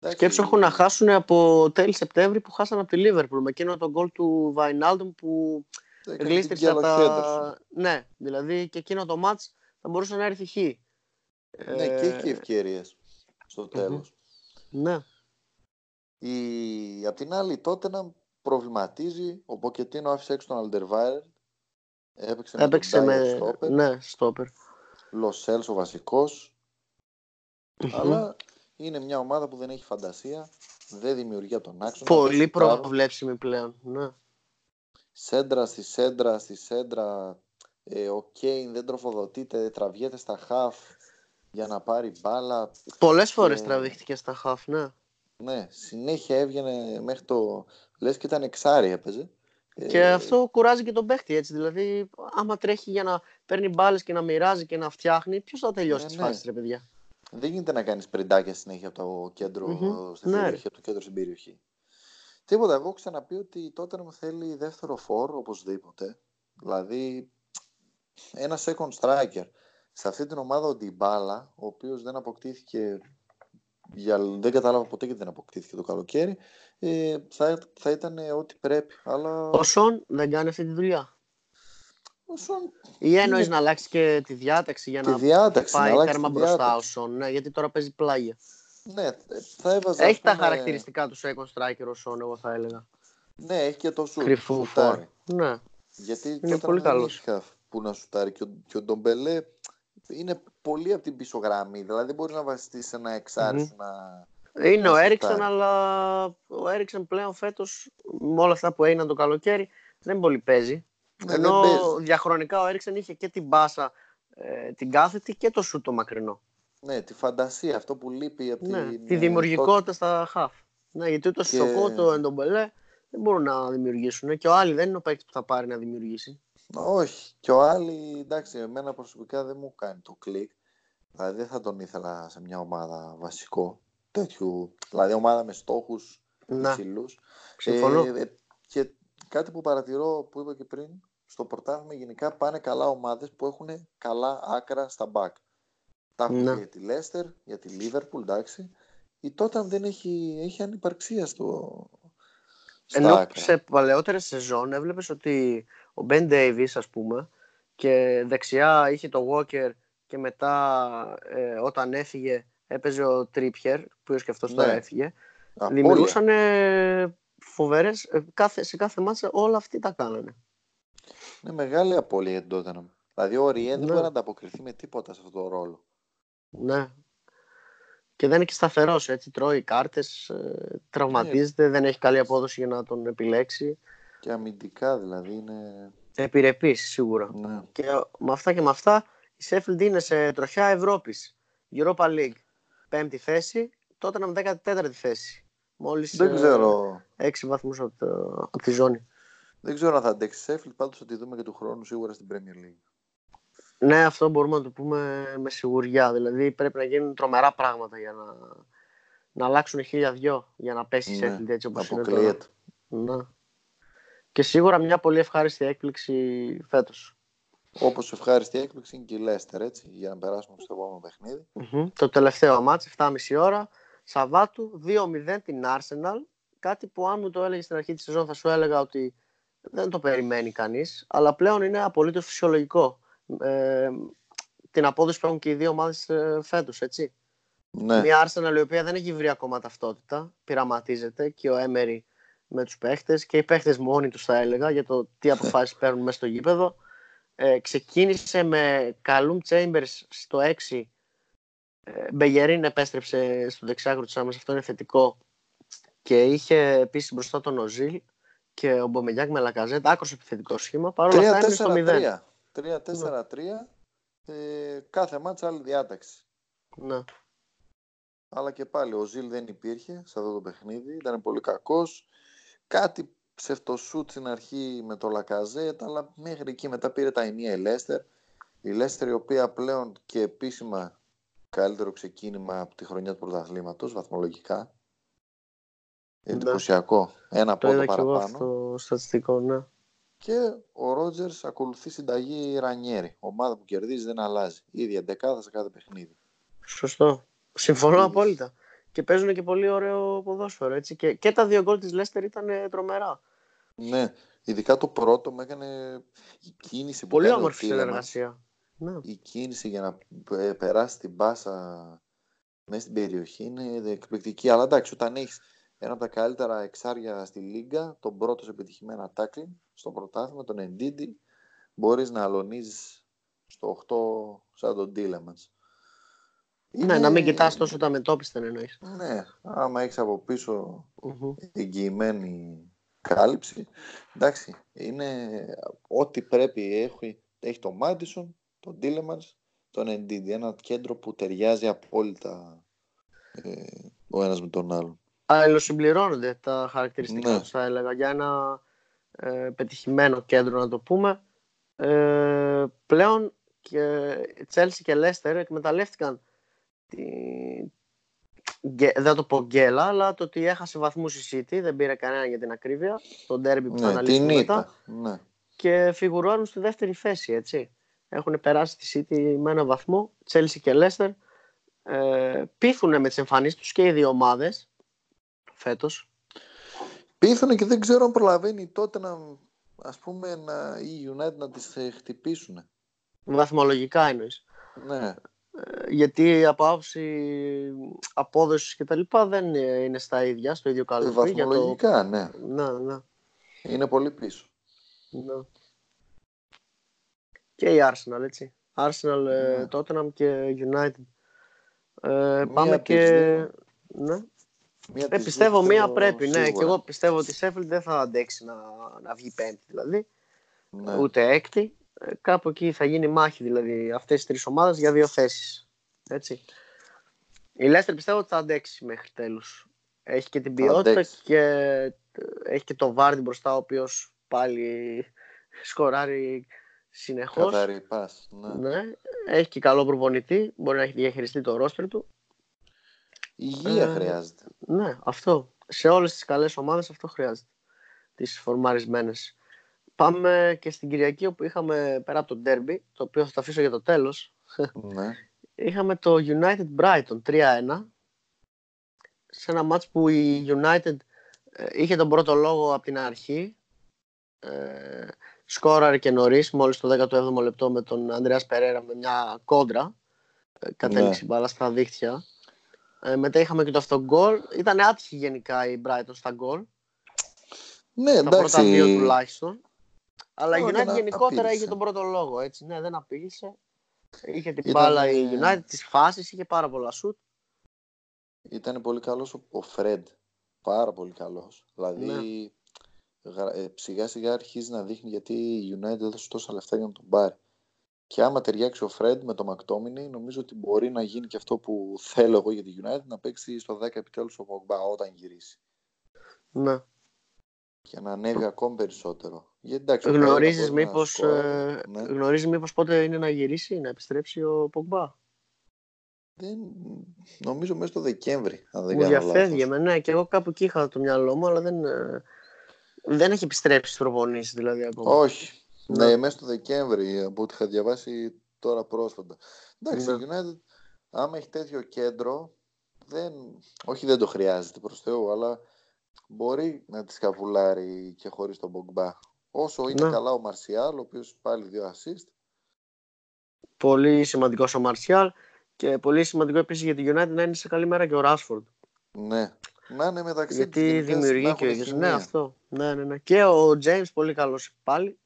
Σκέψου έχουν να χάσουν από τέλη Σεπτέμβρη που χάσαν από τη Λίβερπουλ με εκείνο τον γκολ του Βαϊνάλντουμ που γλίστρισε από τα... Ναι, δηλαδή και εκείνο το μάτς θα μπορούσε να έρθει χ. Ναι, ε... και έχει ευκαιρίες στο τελος Ναι. Η... Απ' την άλλη τότε να προβληματίζει, ο Ποκετίνο άφησε έξω τον Αλντερβάιρ. Έπαιξε, Έπαιξε με, με... Στόπερ. Ναι, στόπερ. Λοσέλ ο βασικός. Αλλά είναι μια ομάδα που δεν έχει φαντασία, δεν δημιουργεί από τον άξονα. Πολύ προβλέψιμη πλέον. Ναι. Σέντρα στη σέντρα στη σέντρα. Ε, ο Κέιν δεν τροφοδοτείται, τραβιέται στα χαφ για να πάρει μπάλα. Πολλές και... φορέ τραβήχτηκε στα χαφ, ναι. Ναι, συνέχεια έβγαινε μέχρι το. Λες και ήταν εξάρι έπαιζε. Και ε... αυτό κουράζει και τον παίχτη έτσι. Δηλαδή, άμα τρέχει για να παίρνει μπάλες και να μοιράζει και να φτιάχνει, ποιος θα τελειώσει ναι, τις ναι. φάσεις, ρε παιδιά; Δεν γίνεται να κάνεις πριντάκια συνέχεια από το κέντρο mm-hmm. στην ναι. περιοχή, από το κέντρο στην περιοχή. Τίποτα. Εγώ έχω ξαναπεί ότι τότε μου θέλει δεύτερο φόρ οπωσδήποτε. Δηλαδή ένα second striker. Σε αυτή την ομάδα ο Ντιμπάλα, ο οποίος δεν αποκτήθηκε. Για, δεν κατάλαβα ποτέ γιατί δεν αποκτήθηκε το καλοκαίρι. Ε, θα, θα ήταν ό,τι πρέπει. Αλλά... Ο Σον δεν κάνει αυτή τη δουλειά. Ή εννοείς είναι... να αλλάξει και τη διάταξη για τη να διάταξη, πάει να τέρμα μπροστά ο Σον. Ναι, γιατί τώρα παίζει πλάγια. Ναι, θα έβαζα. Έχει τα χαρακτηριστικά του second striker ο Σον, εγώ θα έλεγα. Ναι, έχει και το σουτ. Κρυφού φόρ. Ναι. Γιατί είναι πολύ καλός. Που να σουτάρει και ο, και ο Ντομπελέ είναι πολύ από την πίσω γραμμή. Δηλαδή δεν μπορείς να βασιστείς σε ένα εξάρι mm-hmm. να. Είναι ο Έριξεν, αλλά ο Έριξεν πλέον φέτος με όλα αυτά που έγιναν το καλοκαίρι δεν πολύ παίζει. Ναι, Ενώ διαχρονικά ο Έριξεν είχε και την μπάσα ε, την κάθετη και το σου το μακρινό. Ναι, τη φαντασία, αυτό που λείπει από ναι, την... Τη δημιουργικότητα στα χαφ. Ναι, γιατί ούτε και... Σοκό, το Εντομπελέ δεν μπορούν να δημιουργήσουν. Και ο Άλλη δεν είναι ο παίκτης που θα πάρει να δημιουργήσει. Όχι. Και ο Άλλη, εντάξει, εμένα προσωπικά δεν μου κάνει το κλικ. Δηλαδή δεν θα τον ήθελα σε μια ομάδα βασικό. Τέτοιου, δηλαδή ομάδα με στόχους υψηλούς. Συμφωνώ. Ε, ε, και κάτι που παρατηρώ που είπα και πριν, στο πρωτάθλημα γενικά πάνε καλά ομάδες που έχουν καλά άκρα στα back. Τα έχουμε ναι. για τη Leicester, για τη Liverpool, εντάξει. Η τότε δεν έχει, έχει ανυπαρξία στο, Ενώ άκρα. σε παλαιότερες σεζόν έβλεπες ότι ο Ben Davis ας πούμε και δεξιά είχε το Walker και μετά ε, όταν έφυγε έπαιζε ο Trippier που και αυτός ναι. τώρα έφυγε. Δημιουργούσαν φοβερές, ε, κάθε, σε κάθε μάτσα όλα αυτοί τα κάνανε. Είναι μεγάλη απώλεια για την Tottenham. Δηλαδή ο Ριέ δεν ναι. μπορεί να ανταποκριθεί με τίποτα σε αυτό το ρόλο. Ναι. Και δεν είναι και σταθερός έτσι. Τρώει κάρτες, ε, τραυματίζεται, ναι. δεν έχει καλή απόδοση για να τον επιλέξει. Και αμυντικά δηλαδή είναι. Επιρρεπής σίγουρα. Ναι. Και με αυτά και με αυτά η Sheffield είναι σε τροχιά Ευρώπης. Europa League. Πέμπτη θέση, τότε να 14η θέση. Μόλις δεν ξέρω. 6 βαθμούς από, από τη ζώνη. Δεν ξέρω αν θα αντέξει Σέφιλ, πάντως θα τη δούμε και του χρόνου σίγουρα στην Premier League. Ναι, αυτό μπορούμε να το πούμε με σιγουριά. Δηλαδή πρέπει να γίνουν τρομερά πράγματα για να, να αλλάξουν χίλια δυο για να πέσει η ναι, Σέφιλ έτσι όπως είναι τώρα. Ναι. Και σίγουρα μια πολύ ευχάριστη έκπληξη φέτος. Όπως ευχάριστη έκπληξη είναι και η Λέστερ, έτσι, για να περάσουμε στο επόμενο παιχνίδι. Mm-hmm. Το τελευταίο μάτς, 7,5 ώρα. Σαββάτου 2-0 την Arsenal. Κάτι που αν μου το έλεγες στην αρχή της σεζόν θα σου έλεγα ότι δεν το περιμένει κανείς, αλλά πλέον είναι απολύτως φυσιολογικό. Ε, την απόδοση που έχουν και οι δύο ομάδες ε, φέτος, έτσι. Ναι. Μια Arsenal η οποία δεν έχει βρει ακόμα ταυτότητα, πειραματίζεται και ο Έμερι με τους παίχτες και οι παίχτες μόνοι τους θα έλεγα για το τι αποφάσεις παίρνουν μέσα στο γήπεδο. Ε, ξεκίνησε με Καλούμ Chambers στο 6. Ε, Μπεγερίν επέστρεψε στο δεξιάκρο της άμεσας, αυτό είναι θετικό. Και είχε επίσης μπροστά τον Οζίλ και ο Μπομεγιάκ με Λακαζέτ, άκρος επιθετικό σχήμα. Παρ' όλα αυτά είναι στο 0. 3-4-3. Ε, κάθε μάτσα άλλη διάταξη. Ναι. Αλλά και πάλι ο Ζιλ δεν υπήρχε σε αυτό το παιχνίδι. Ήταν πολύ κακός. Κάτι ψευτοσούτ στην αρχή με το Λακαζέτ, αλλά μέχρι εκεί μετά πήρε τα ενία η Λέστερ. Η Λέστερ η οποία πλέον και επίσημα καλύτερο ξεκίνημα από τη χρονιά του πρωταθλήματος βαθμολογικά. Ναι. Εντυπωσιακό. Ένα το πόντο παραπάνω. στο στατιστικό, ναι. Και ο Ρότζερς ακολουθεί συνταγή Ρανιέρη. Ομάδα που κερδίζει δεν αλλάζει. ίδια δεκάδα σε κάθε παιχνίδι. Σωστό. Συμφωνώ απόλυτα. Και παίζουν και πολύ ωραίο ποδόσφαιρο. Έτσι. Και, και τα δύο γκολ της Λέστερ ήταν ε, τρομερά. Ναι. Ειδικά το πρώτο με έκανε η κίνηση που Πολύ όμορφη συνεργασία. Ναι. Η κίνηση για να ε, περάσει την μπάσα μέσα στην περιοχή είναι εκπληκτική. Αλλά εντάξει, όταν έχεις ένα από τα καλύτερα εξάρια στη Λίγκα, τον πρώτο σε επιτυχημένα τάκλινγκ στο πρωτάθλημα, τον Εντίντι, μπορείς να αλωνίζεις στο 8 σαν τον Τίλεμανς. Ναι, να μην κοιτάς τόσο τα μετόπιστα εννοείς. Ναι, άμα έχεις από εγγυημένη κάλυψη, εντάξει, είναι ό,τι πρέπει έχει, έχει το Μάντισον, τον Τίλεμανς, τον Εντίντι, ένα κέντρο που ταιριάζει απόλυτα ε, ο ένας με τον άλλον αλληλοσυμπληρώνονται τα χαρακτηριστικά ναι. θα έλεγα, για ένα ε, πετυχημένο κέντρο να το πούμε. Ε, πλέον και Chelsea και Leicester εκμεταλλεύτηκαν τη... δεν το πω γκέλα, αλλά το ότι έχασε βαθμούς η City, δεν πήρε κανένα για την ακρίβεια, το derby που θα ναι, μετά. Ναι. Και φιγουρώνουν στη δεύτερη θέση, έτσι. Έχουν περάσει τη City με ένα βαθμό, Chelsea και Leicester. Ε, πείθουν με τις εμφανίσεις τους και οι δύο ομάδες φέτος. Πείθανε και δεν ξέρω αν προλαβαίνει τότε να, ας πούμε, να, η United να τις ε, χτυπήσουν. Βαθμολογικά εννοείς. Ναι. Ε, γιατί από άποψη απόδοσης και τα λοιπά δεν είναι στα ίδια, στο ίδιο καλό. Βαθμολογικά, το... ναι. Ναι, ναι. Είναι πολύ πίσω. Ναι. Και η Arsenal, έτσι. Arsenal, ε, ναι. Tottenham και United. Ε, πάμε και... Ναι. Μία ε, πιστεύω μία πρέπει. Σίγουρα. Ναι, και εγώ πιστεύω ότι η Σέφιλντ δεν θα αντέξει να, να βγει πέμπτη δηλαδή. Ναι. Ούτε έκτη. Ε, κάπου εκεί θα γίνει μάχη δηλαδή αυτές τι τρεις ομάδες για δύο θέσεις. Έτσι. Η Λέστερ πιστεύω ότι θα αντέξει μέχρι τέλους. Έχει και την ποιότητα και έχει και το Βάρντι μπροστά, ο οποίος πάλι σκοράρει συνεχώς. Ναι. ναι. Έχει και καλό προπονητή. Μπορεί να έχει διαχειριστεί το ρόστερ του. Υγεία ε, χρειάζεται. Ναι, αυτό. Σε όλες τις καλές ομάδες αυτό χρειάζεται. Τις φορμαρισμένες. Πάμε και στην Κυριακή όπου είχαμε πέρα από το Derby, το οποίο θα το αφήσω για το τέλος. Ναι. είχαμε το United Brighton 3-1 σε ένα μάτς που η United ε, είχε τον πρώτο λόγο από την αρχή ε, σκόραρε και νωρίς, μόλις το 17ο λεπτό με τον Ανδρέας Περέρα με μια κόντρα ε, κατέληξε ναι. μπάλα στα δίχτυα ε, μετά είχαμε και το αυτό γκολ. Ήταν άτυχη γενικά η Brighton στα γκολ. Ναι, εντάξει. Τα πρώτα δύο τουλάχιστον. Αλλά η United γενικότερα είχε τον πρώτο λόγο. Έτσι. Ναι, δεν απείλησε. Είχε την Ήταν... μπάλα η United, τις φάσεις, είχε πάρα πολλά σουτ. Ήταν πολύ καλός ο Φρέντ. Πάρα πολύ καλός. Δηλαδή ναι. Ε, σιγά σιγά αρχίζει να δείχνει γιατί η United έδωσε τόσα λεφτά για να τον πάρει. Και άμα ταιριάξει ο Φρέντ με το Μακτόμινι, νομίζω ότι μπορεί να γίνει και αυτό που θέλω εγώ για τη United, να παίξει στο 10 επιτέλους ο Πογμπά όταν γυρίσει. Ναι. Και να ανέβει ακόμη περισσότερο. Γιατί, εντάξει, γνωρίζεις, μήπως, ε, ναι. γνωρίζεις μήπως πότε είναι να γυρίσει, να επιστρέψει ο Πογμπά; Δεν... Νομίζω μέσα στο Δεκέμβρη. Αν δεν μου διαφεύγει ναι, και εγώ κάπου εκεί είχα το μυαλό μου, αλλά δεν, ε, δεν έχει επιστρέψει στις προπονήσεις δηλαδή ακόμα. Όχι, ναι, ναι μέσα στο Δεκέμβρη από ό,τι είχα διαβάσει τώρα πρόσφατα. Εντάξει, ναι. United, άμα έχει τέτοιο κέντρο, δεν, όχι δεν το χρειάζεται προς Θεού, αλλά μπορεί να τη σκαβουλάρει και χωρίς τον Μπογκμπά. Όσο είναι ναι. καλά ο Μαρσιάλ, ο οποίος πάλι δύο assist. Πολύ σημαντικός ο Μαρσιάλ και πολύ σημαντικό επίσης για τη United να είναι σε καλή μέρα και ο Ράσφορντ. Ναι. Να είναι μεταξύ Γιατί δημιουργεί και ο ίδιος. Ναι, αυτό. Ναι, ναι, ναι. Και ο James πολύ καλός πάλι.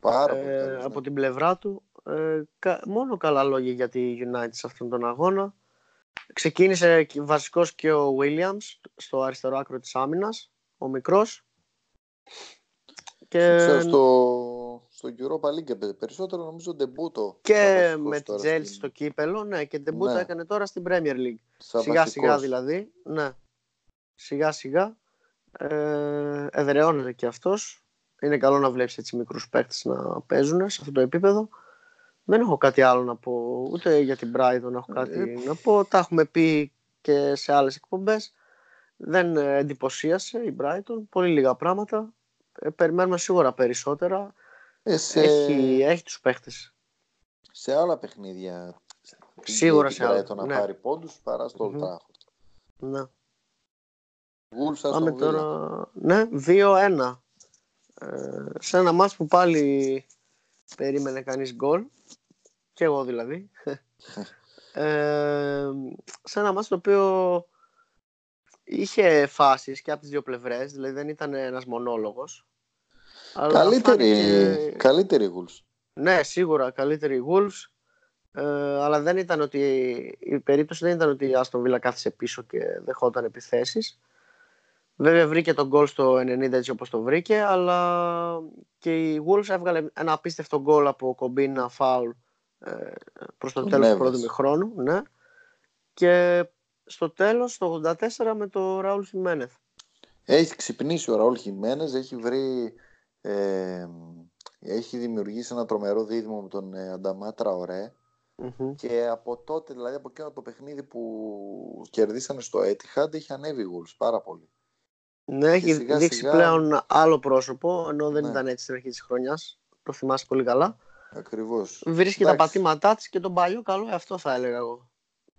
Πάρα ε, πολύ καλός, ναι. από την πλευρά του. Ε, κα- μόνο καλά λόγια για τη United σε αυτόν τον αγώνα. Ξεκίνησε και- βασικός και ο Williams στο αριστερό άκρο της άμυνας, ο μικρός. Και, Ξέρω, στο, στο Europa League έπαιζε. περισσότερο νομίζω ντεμπούτο. και σαν βασικός με την τώρα Chelsea στην- στο κύπελο, ναι, και τεμπούτα Ναι. έκανε τώρα στην Premier League. σαν Σιγά σιγά βασικός. δηλαδή, ναι. Σιγά σιγά ε, εδραιώνεται και αυτός. Είναι καλό να βλέπεις έτσι μικρούς παίκτες να παίζουν σε αυτό το επίπεδο. Δεν έχω κάτι άλλο να πω, ούτε για την Brighton έχω κάτι Ε, να πω. Τα έχουμε πει και σε άλλες εκπομπές. Δεν ε, εντυπωσίασε η Brighton, πολύ λίγα πράγματα. Ε, περιμένουμε σίγουρα περισσότερα. Ε, σε, Έχει, έχει τους παίκτες. σε άλλα παιχνίδια Σίγουρα την σε άλλα, Brighton να ναι. πάρει πόντους παρά στο Old Μμμ. Trafford. Ναι. Wolves Aston Πάμε Villa. τώρα. Ναι, 2-1. Ε, σε ένα μάτς που πάλι περίμενε κανείς γκολ. Και εγώ δηλαδή. ε, σε ένα μάτς το οποίο είχε φάσεις και από τις δύο πλευρές. Δηλαδή δεν ήταν ένας μονόλογος. Αλλά Καλύτερη, φάνηκε- καλύτερη Wolves. Ναι, σίγουρα καλύτερη η Wolves. Ε, αλλά δεν ήταν ότι η περίπτωση δεν ήταν ότι η Aston Villa κάθισε πίσω και δεχόταν επιθέσεις. Βέβαια βρήκε τον γκολ στο 90 έτσι όπως το βρήκε, αλλά και η Wolves έβγαλε ένα απίστευτο γκολ από κομπίνα φάουλ ε, προς το Τον τέλος του Neves. πρώτου μηχρόνου. Ναι. Και στο τέλος, το 84 με το Ραούλ Χιμένεθ. Έχει ξυπνήσει ο Ραούλ Χιμένες, έχει βρει... Ε, έχει δημιουργήσει ένα τρομερό δίδυμο με τον ε, Ανταμά Τραωρέ Μμμ. και από τότε, δηλαδή από εκείνο το παιχνίδι που κερδίσανε στο Etihad, έχει ανέβει η Wolves πάρα πολύ. Ναι, έχει σιγά δείξει σιγά- πλέον άλλο πρόσωπο, ενώ δεν Ναι. ήταν έτσι στην αρχή της χρονιάς. Το θυμάσαι πολύ καλά. Ακριβώς. Βρίσκει τα Εντάξει. πατήματά της και τον παλιό καλό εαυτό θα έλεγα εγώ.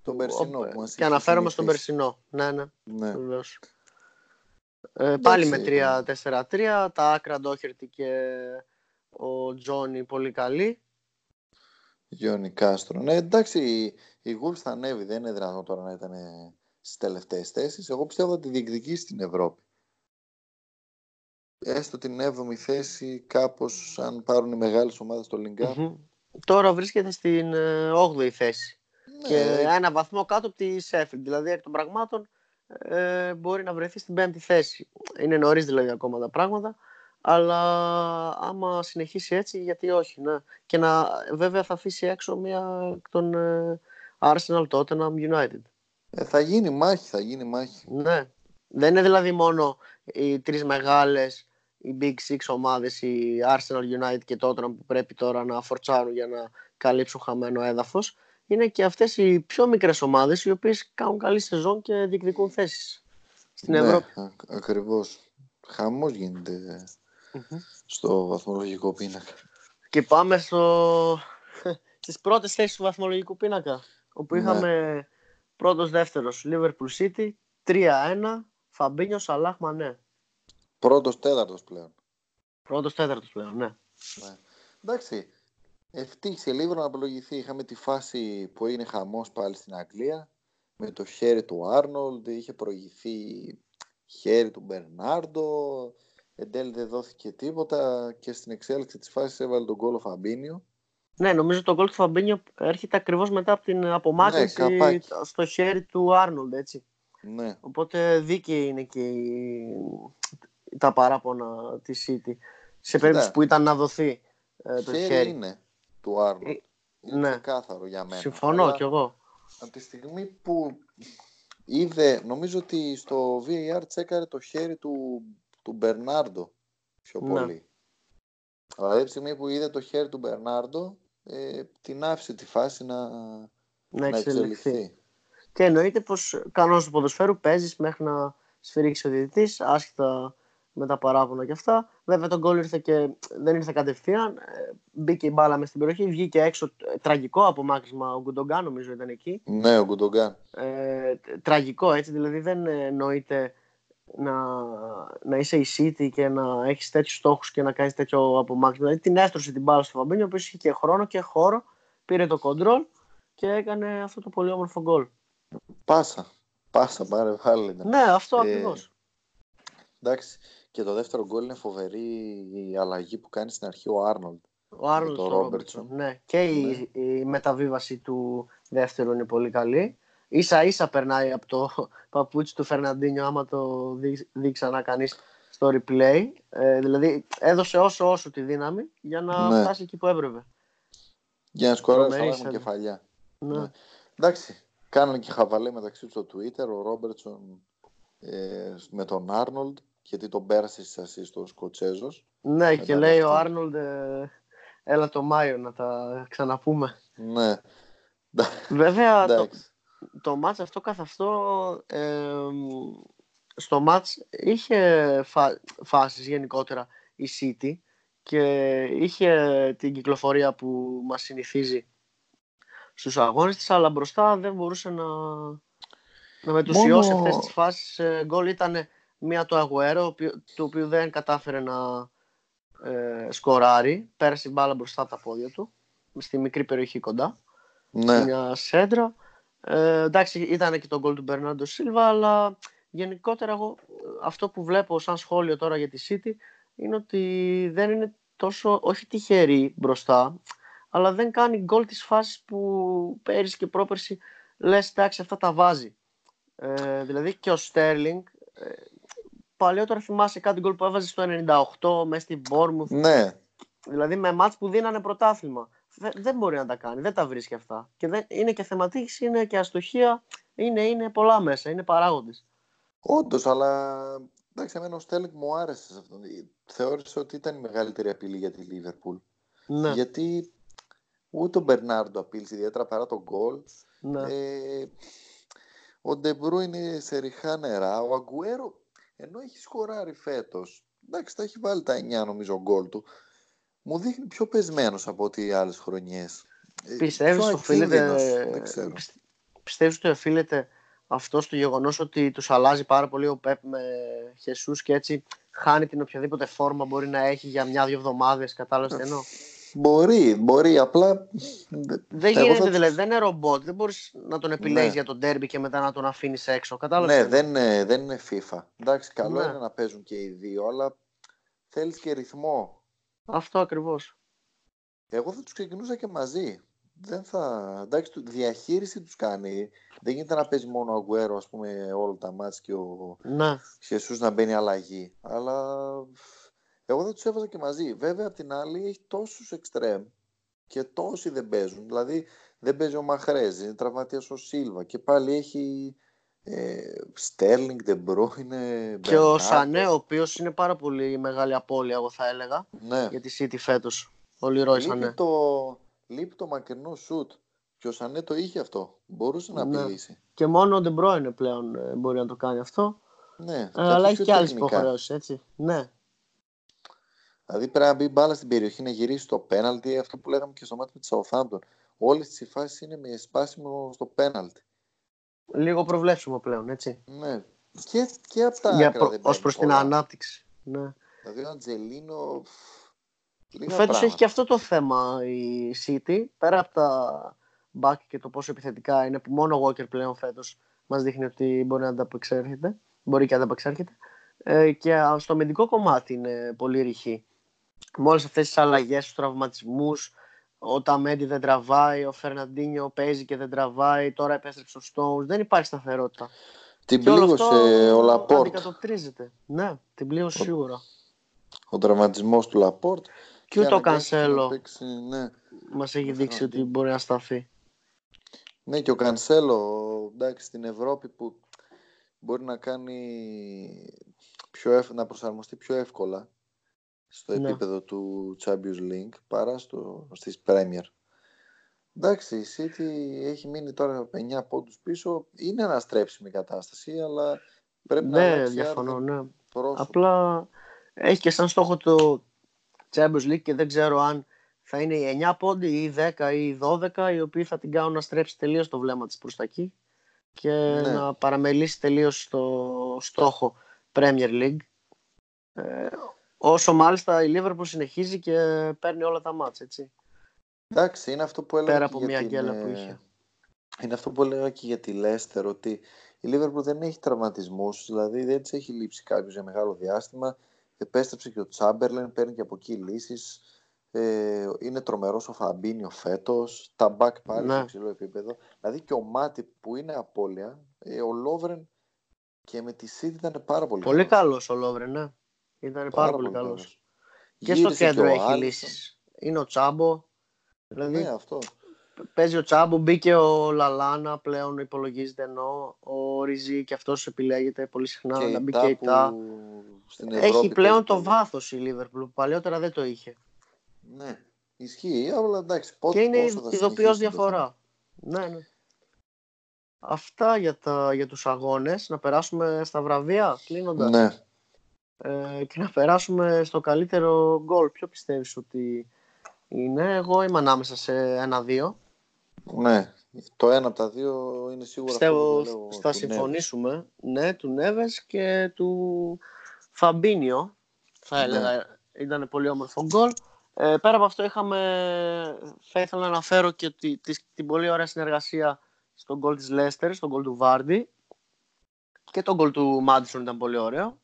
Τον περσινό Ο- που μας Και είχε αναφέρομαι στον θυμηθήσει. περσινό. Ναι, ναι, Ναι. βεβαίως. Ε, πάλι με Εντάξει. 3-4-3. Τα άκρα Ντόχερτη και ο Τζόνι πολύ καλοί. Γιόνι Κάστρο. Ναι, εντάξει, η, η Wolves θα ανέβει. Δεν είναι δυνατόν τώρα να ήταν στις τελευταίες θέσεις. Εγώ πιστεύω ότι διεκδικήσει στην Ευρώπη. Έστω την 7η θέση, κάπως αν πάρουν οι μεγάλες ομάδες στο Lingard. Μμμ. Τώρα βρίσκεται στην ε, 8η θέση. Ναι, Και ένα βαθμό κάτω από τη Σέφιλντ. Δηλαδή εκ των πραγμάτων ε, μπορεί να βρεθεί στην 5η θέση. Είναι νωρίς δηλαδή ακόμα τα πράγματα. Αλλά άμα συνεχίσει έτσι, γιατί όχι. Ναι. Και να, βέβαια θα αφήσει έξω μία εκ των ε, Arsenal Tottenham United. ε, θα γίνει μάχη, θα γίνει μάχη. Ναι. Δεν είναι δηλαδή μόνο οι τρεις μεγάλες, οι Big Six ομάδες, η Arsenal, United και Tottenham που πρέπει τώρα να φορτσάρουν για να καλύψουν χαμένο έδαφος. Είναι και αυτές οι πιο μικρές ομάδες οι οποίες κάνουν καλή σεζόν και διεκδικούν θέσεις στην Ευρώπη. Ναι, α- ακριβώς. Χαμός γίνεται στο βαθμολογικό πίνακα. Και πάμε στο... στις πρώτες θέσεις του βαθμολογικού πίνακα όπου Ναι. είχαμε πρώτος δεύτερος Liverpool City 3-1 Φαμπίνιο Σαλάχ Μανέ. Πρώτος τέταρτος πλέον. Πρώτος τέταρτος πλέον, ναι. Ναι. Εντάξει, ευτύχησε λίγο να απολογηθεί. Είχαμε τη φάση που έγινε χαμός πάλι στην Αγγλία με το χέρι του Άρνολντ, είχε προηγηθεί χέρι του Μπερνάρντο, εν τέλει δεν δόθηκε τίποτα και στην εξέλιξη της φάσης έβαλε τον κόλλο Φαμπίνιο. Ναι, νομίζω το γκολ του Φαμπίνιο έρχεται ακριβώς μετά από την απομάκρυνση Ναι, καπάκι. στο χέρι του Άρνολντ, έτσι. Ναι, Οπότε δίκαιη είναι και η- τα παράπονα της City. Σε περίπτωση που ήταν να δοθεί ε, το χέρι, χέρι. είναι του Άρνολντ. Ε, Είναι ναι. ξεκάθαρο για μένα. Συμφωνώ Αλλά κι εγώ. Από τη στιγμή που είδε, νομίζω ότι στο VAR τσέκαρε το χέρι του, του Μπερνάρντο πιο Ναι. πολύ. Αλλά από τη στιγμή που είδε το χέρι του Μπερνάρντο, ε, την άφησε τη φάση να, Να να εξελιχθεί. εξελιχθεί. Και εννοείται πως κανόνας του ποδοσφαίρου παίζεις μέχρι να σφυρίξεις ο διαιτητής, άσχετα με τα παράπονα και αυτά. Βέβαια το γκολ ήρθε και δεν ήρθε κατευθείαν. Ε, Μπήκε η μπάλα μες στην περιοχή, βγήκε έξω ε, τραγικό απομάκρυσμα. Ο Γκουντογκάν νομίζω ήταν εκεί. Ναι, ο Γκουντογκάν. Ε, τ- τραγικό έτσι, δηλαδή δεν εννοείται να, να είσαι η City και να έχεις τέτοιους στόχους και να κάνεις τέτοιο απομάκρυσμα. Δηλαδή την έστρωσε την μπάλα στο Φαμπίνιο, ο οποίος είχε και χρόνο και χώρο, πήρε το κοντρόλ και έκανε αυτό το πολύ όμορφο γκολ. Πάσα. Πάσα, πάρε βάλε. ήταν. Ναι, αυτό Ε, ακριβώς. Εντάξει. Και το δεύτερο γκολ είναι φοβερή η αλλαγή που κάνει στην αρχή ο Άρνολντ. Ο Άρνολτ στο Ρόμπερτσον. Ναι. Και Η, ναι. η μεταβίβαση του δεύτερου είναι πολύ καλή. Ίσα ίσα περνάει από το παπούτσι του Φερναντίνιο άμα το δει, δει ξανά κανεί στο replay. Ε, δηλαδή έδωσε όσο όσο τη δύναμη για να ναι. φτάσει εκεί που έπρεπε. Για να σκοράρει στα κεφαλιά. Ναι. ναι. Εντάξει, κάνανε και χαβαλέ μεταξύ τους στο Twitter ο Ρόμπερτσον ε, με τον Άρνολντ γιατί τον πέρασες στις ασίες στο Σκοτσέζος. Ναι, και λέει ο Άρνολντ ε, έλα το Μάιο να τα ξαναπούμε. Ναι. Βέβαια το, το μάτς αυτό καθ' αυτό ε, στο μάτς είχε φα, φάσεις γενικότερα η City και είχε την κυκλοφορία που μας συνηθίζει στους αγώνες της αλλά μπροστά δεν μπορούσε να, να μετουσιώσει Μόνο... αυτές τις φάσεις. Ε, γκολ ήταν μία το Αγουέρο, το οποίο δεν κατάφερε να ε, σκοράρει. Πέρασε η μπάλα μπροστά από τα πόδια του, στη μικρή περιοχή κοντά. Ναι. Μια σέντρα. Ε, εντάξει, ήταν και το γκολ του Μπερνάντο Σίλβα, αλλά γενικότερα εγώ αυτό που βλέπω σαν σχόλιο τώρα για τη City είναι ότι δεν είναι τόσο, όχι τυχερή μπροστά, αλλά δεν κάνει γκολ της φάσης που πέρυσι και πρόπερσι λες εντάξει αυτά τα βάζει. Ε, δηλαδή και ο Στέρλινγκ ε, παλιότερα θυμάσαι κάτι γκολ που έβαζε στο 98 μέσα στην Bournemouth; Ναι. Δηλαδή με μάτς που δίνανε πρωτάθλημα. Δεν, μπορεί να τα κάνει, δεν τα βρίσκει αυτά. Και δεν, είναι και θεματική, είναι και αστοχία, είναι, είναι πολλά μέσα, είναι παράγοντες. Όντως, αλλά εντάξει, εμένα ο Στέλινγκ μου άρεσε σε αυτό. Θεώρησε ότι ήταν η μεγαλύτερη απειλή για τη Λίβερπουλ. Ναι. Γιατί ούτε ο Μπερνάρντο απείλησε ιδιαίτερα παρά το γκολ. Ναι. Ε, ο Ντε Μπρόινε σε ρηχά νερά. Ο Αγκουέρο, ενώ έχει σκοράρει φέτος, εντάξει, θα έχει βάλει τα 9 νομίζω γκολ του, μου δείχνει πιο πεσμένος από ό,τι οι άλλες χρονιές. Ε, Πιστεύεις ότι οφείλεται. Πιστεύεις ότι οφείλεται αυτό στο γεγονός ότι τους αλλάζει πάρα πολύ ο Πεπ με Ζεσούς και έτσι χάνει την οποιαδήποτε φόρμα μπορεί να έχει για μια-δύο εβδομάδες. Κατάλαβες τι εννοώ; Μπορεί, μπορεί, απλά. Δεν γίνεται, δηλαδή, δεν είναι ρομπότ. Δεν μπορείς να τον επιλέγεις ναι. για τον τέρμπι και μετά να τον αφήνεις έξω. Κατάλαβες. Ναι, δεν είναι, δεν είναι FIFA. Εντάξει, καλό ναι. είναι να παίζουν και οι δύο, αλλά θέλεις και ρυθμό. Αυτό ακριβώς. Εγώ θα τους ξεκινούσα και μαζί. Δεν θα. Εντάξει, διαχείριση τους κάνει. Δεν γίνεται να παίζει μόνο ο Αγκουέρο, ας πούμε, όλα τα μάτια και ο ναι. να μπαίνει αλλαγή. Αλλά εγώ δεν τους έβαζα και μαζί. Βέβαια, απ' την άλλη, έχει τόσους εξτρέμ και τόσοι δεν παίζουν. Δηλαδή, δεν παίζει ο Μαχρέζ, είναι τραυματίας ο Σίλβα και πάλι έχει Στέρλινγκ, Ντε Μπρόινε. Και ο Σανέ, ο οποίος είναι πάρα πολύ μεγάλη απώλεια, εγώ θα έλεγα. Ναι. Για τη City φέτος. Ο Λιρόι Σανέ. Το... Λείπει το μακρινό σουτ. Και ο Σανέ το είχε αυτό. Μπορούσε να ναι. απειλήσει. Και μόνο ο Ντε Μπρόινε πλέον ε, μπορεί να το κάνει αυτό. Ναι, ε, αλλά έχει και άλλες υποχρεώσεις, έτσι. Ναι. Δηλαδή πρέπει να μπει μπάλα στην περιοχή, να γυρίσει το πέναλτι, αυτό που λέγαμε και στο ματς με τη Southampton. Όλες τις φάσεις είναι με σπάσιμο στο πέναλτι. Λίγο προβλέψιμο πλέον, έτσι. Ναι. Και, και από τα Για προ... Ως προς την ανάπτυξη. Ναι. Δηλαδή ο Αντζελίνο... Φέτος έχει και αυτό το θέμα η City, πέρα από τα back και το πόσο επιθετικά είναι, που μόνο ο Walker πλέον φέτος μας δείχνει ότι μπορεί να ανταπεξέρχεται, μπορεί και να ανταπεξέρχεται, ε, και στο αμυντικό κομμάτι είναι πολύ ρηχή με όλες αυτές τις αλλαγές, τους τραυματισμούς, ο Οταμέντι δεν τραβάει, ο Φερναντίνιο παίζει και δεν τραβάει, τώρα επέστρεψε ο Στόουνς. Δεν υπάρχει σταθερότητα. Την πλήγωσε ο Λαπόρτ. Αντικατοπτρίζεται. Ναι, την πλήγωσε σίγουρα. Ο τραυματισμός του Λαπόρτ. Και ούτε ο Κανσέλο ναι. μας έχει δείξει ότι μπορεί να σταθεί. Ναι, και ο Κανσέλο εντάξει, στην Ευρώπη που μπορεί να κάνει πιο να προσαρμοστεί πιο εύκολα στο ναι. επίπεδο του Champions League παρά στο, στις Premier. Εντάξει, η City έχει μείνει τώρα 9 πόντους πίσω. Είναι αναστρέψιμη η κατάσταση, αλλά πρέπει ναι, να αλλάξει διαφωνώ, ναι. Απλά έχει και σαν στόχο το Champions League και δεν ξέρω αν θα είναι οι 9 πόντοι ή 10 ή 12 οι οποίοι θα την κάνουν να στρέψει τελείως το βλέμμα της προς τα εκεί και ναι. να παραμελήσει τελείως το στόχο Premier League. Ε, Όσο μάλιστα η Liverpool συνεχίζει και παίρνει όλα τα μάτς, έτσι. Εντάξει, είναι αυτό που έλεγα Πέρα από μια την... γκέλα που είχε. Είναι αυτό που έλεγα και για τη Leicester, ότι η Liverpool δεν έχει τραυματισμούς, δηλαδή δεν της έχει λείψει κάποιος για μεγάλο διάστημα. Επέστρεψε και ο Τσάμπερλεν, παίρνει και από εκεί λύσεις. Ε, είναι τρομερός ο Φαμπίνιο φέτος. Τα μπακ πάλι Ναι. σε υψηλό επίπεδο. Δηλαδή και ο Μάτι που είναι απώλεια, ε, ο Λόβρεν και με τη City ήταν πάρα πολύ Πολύ καλός. καλός ο Λόβρεν, ναι. Ήταν πάρα, πολύ καλός. καλός. Και στο Γύρισε κέντρο ο έχει Άλισον. λύσεις. Είναι ο Τσάμπο. Δηλαδή Ναι, αυτό. παίζει ο Τσάμπο, μπήκε ο Λαλάνα πλέον υπολογίζεται ενώ ο Ριζί και αυτός επιλέγεται πολύ συχνά και να η μπει Τα και η Τα. που στην Ευρώπη Έχει πλέον παίζει το πολύ. βάθος η Λίβερπουλ που παλιότερα δεν το είχε. Ναι, ισχύει, αλλά εντάξει. Πότε, και είναι πόσο θα ειδοποιώ συνεχίσει το διαφορά. Ναι, ναι. Αυτά για, τα, για τους αγώνες. Να περάσουμε στα βραβεία κλείνοντας. Ναι. Ε, και να περάσουμε στο καλύτερο γκολ. Ποιο πιστεύεις ότι είναι; Εγώ είμαι ανάμεσα σε ένα-δύο. Ναι, το ένα από τα δύο είναι σίγουρα Πιστεύω αυτό που λέω, θα του συμφωνήσουμε. Ναι, του Νέβες και του Φαμπίνιο. Θα Ναι. έλεγα ήταν πολύ όμορφο γκολ. Ε, πέρα από αυτό είχαμε, θα ήθελα να αναφέρω και τη, τη- την πολύ ωραία συνεργασία στον γκολ της Λέστερ, στον γκολ του Βάρντι και τον γκολ του Μάντισον ήταν πολύ ωραίο.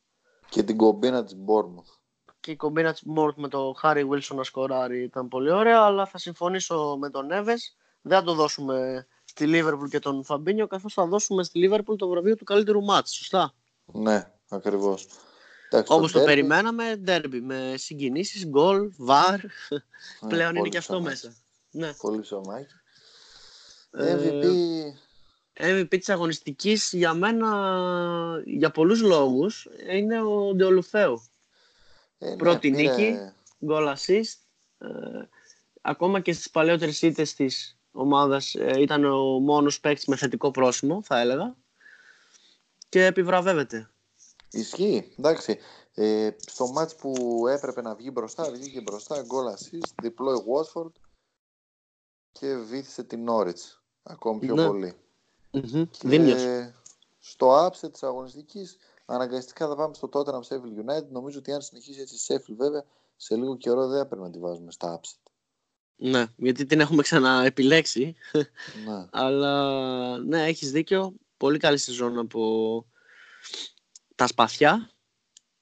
Και την κομπίνα της Bournemouth. Και η κομπίνα της Μόρτ με τον Χάρι Βίλσον να σκοράρει ήταν πολύ ωραία, αλλά θα συμφωνήσω με τον Νέβες. Δεν θα το δώσουμε στη Λίβερπουλ και τον Φαμπίνιο, καθώς θα δώσουμε στη Λίβερπουλ το βραβείο του καλύτερου μάτς, σωστά; Ναι, ακριβώς. Εντάξει, Όπως το derby, περιμέναμε, ντέρμπι με συγκινήσεις, γκολ, βαρ, ναι, πλέον είναι πολύ και αυτό ψωμάκι. μέσα. Ναι. Πολύ ψωμάκι. Ε, MVP, MVP της αγωνιστικής για μένα, για πολλούς λόγους, είναι ο Ντεολουφέου. ε, ναι, πρώτη πήρε- νίκη. Goal assist. Ε, ακόμα και στις παλαιότερες ήττες της ομάδας ε, ήταν ο μόνος παίκτης με θετικό πρόσημο, θα έλεγα. Και επιβραβεύεται. Ισχύει, εντάξει. Ε, στο μάτς που έπρεπε να βγει μπροστά, βγήκε μπροστά, goal assist, διπλό η Watford και βήθησε την Norwich ακόμη πιο Ναι. πολύ. Και Δίμιος. στο upset της αγωνιστικής αναγκαστικά θα πάμε στο Tottenham Sheffield United. Νομίζω ότι αν συνεχίσει έτσι η Sheffield βέβαια σε λίγο καιρό δεν θα πρέπει να τη βάζουμε στα upset. Ναι, γιατί την έχουμε ξαναεπιλέξει. Ναι. Αλλά ναι, έχεις δίκιο. Πολύ καλή σεζόν από τα σπαθιά.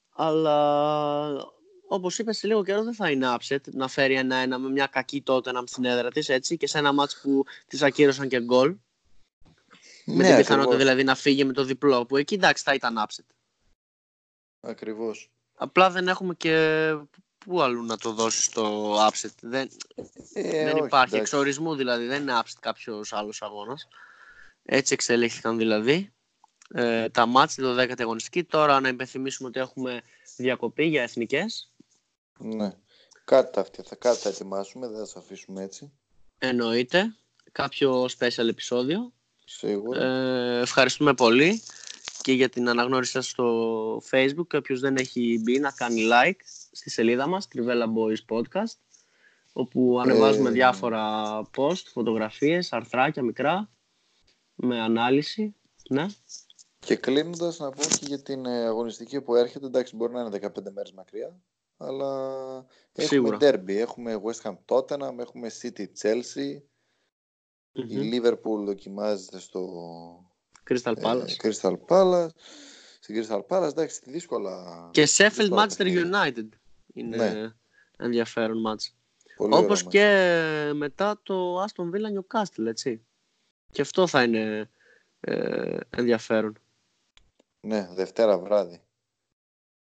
Αλλά όπως είπες σε λίγο καιρό δεν θα είναι upset να φέρει ένα-ένα με μια κακή τότε να στην έδρα της έτσι και σε ένα μάτς που της ακύρωσαν και γκολ. Με την πιθανότητα ακριβώς. δηλαδή να φύγει με το διπλό που εκεί εντάξει θα ήταν upset. Ακριβώς. Απλά δεν έχουμε και πού αλλού να το δώσεις στο upset. Δεν, Ε, δεν όχι, υπάρχει εντάξει. εξορισμού δηλαδή, δεν είναι upset κάποιος άλλος αγώνας. Έτσι εξελίχθηκαν δηλαδή ε, τα μάτς, το 10η αγωνιστική. Τώρα να υπενθυμίσουμε ότι έχουμε διακοπή για εθνικές. Ναι. Κάτι θα, φτια- θα, κάτι θα ετοιμάσουμε, δεν θα σας αφήσουμε έτσι. Εννοείται. Κάποιο special επεισόδιο. Σίγουρα. Ε, ευχαριστούμε πολύ και για την αναγνώρισή σας στο facebook. Όποιος δεν έχει μπει να κάνει like στη σελίδα μας, Trivella Boys Podcast, όπου ανεβάζουμε Ε, διάφορα post, φωτογραφίες, αρθράκια μικρά, με ανάλυση. Ναι, Και κλείνοντας να πω και για την ε, αγωνιστική που έρχεται, εντάξει μπορεί να είναι 15 μέρες μακριά, αλλά Σίγουρα. έχουμε derby, έχουμε West Ham Tottenham, έχουμε City Chelsea, Μμμ. η Liverpool δοκιμάζεται στο Crystal ε, Palace. Crystal Palace, στην Crystal Palace, εντάξει δύσκολα. και Sheffield δύσκολα Manchester παιχνίδια. United είναι Ναι. ενδιαφέρον μάτς. Πολύ ωραία Όπως μάτς. και μετά το Aston Villa Newcastle, έτσι. Και αυτό θα είναι ε, ενδιαφέρον. Ναι, Δευτέρα βράδυ.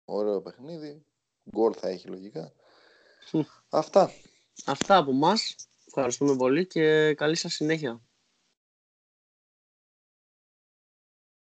Ωραίο παιχνίδι. Γκολ θα έχει λογικά. Μμ. Αυτά. Αυτά από μας. Ευχαριστούμε πολύ και καλή σας συνέχεια.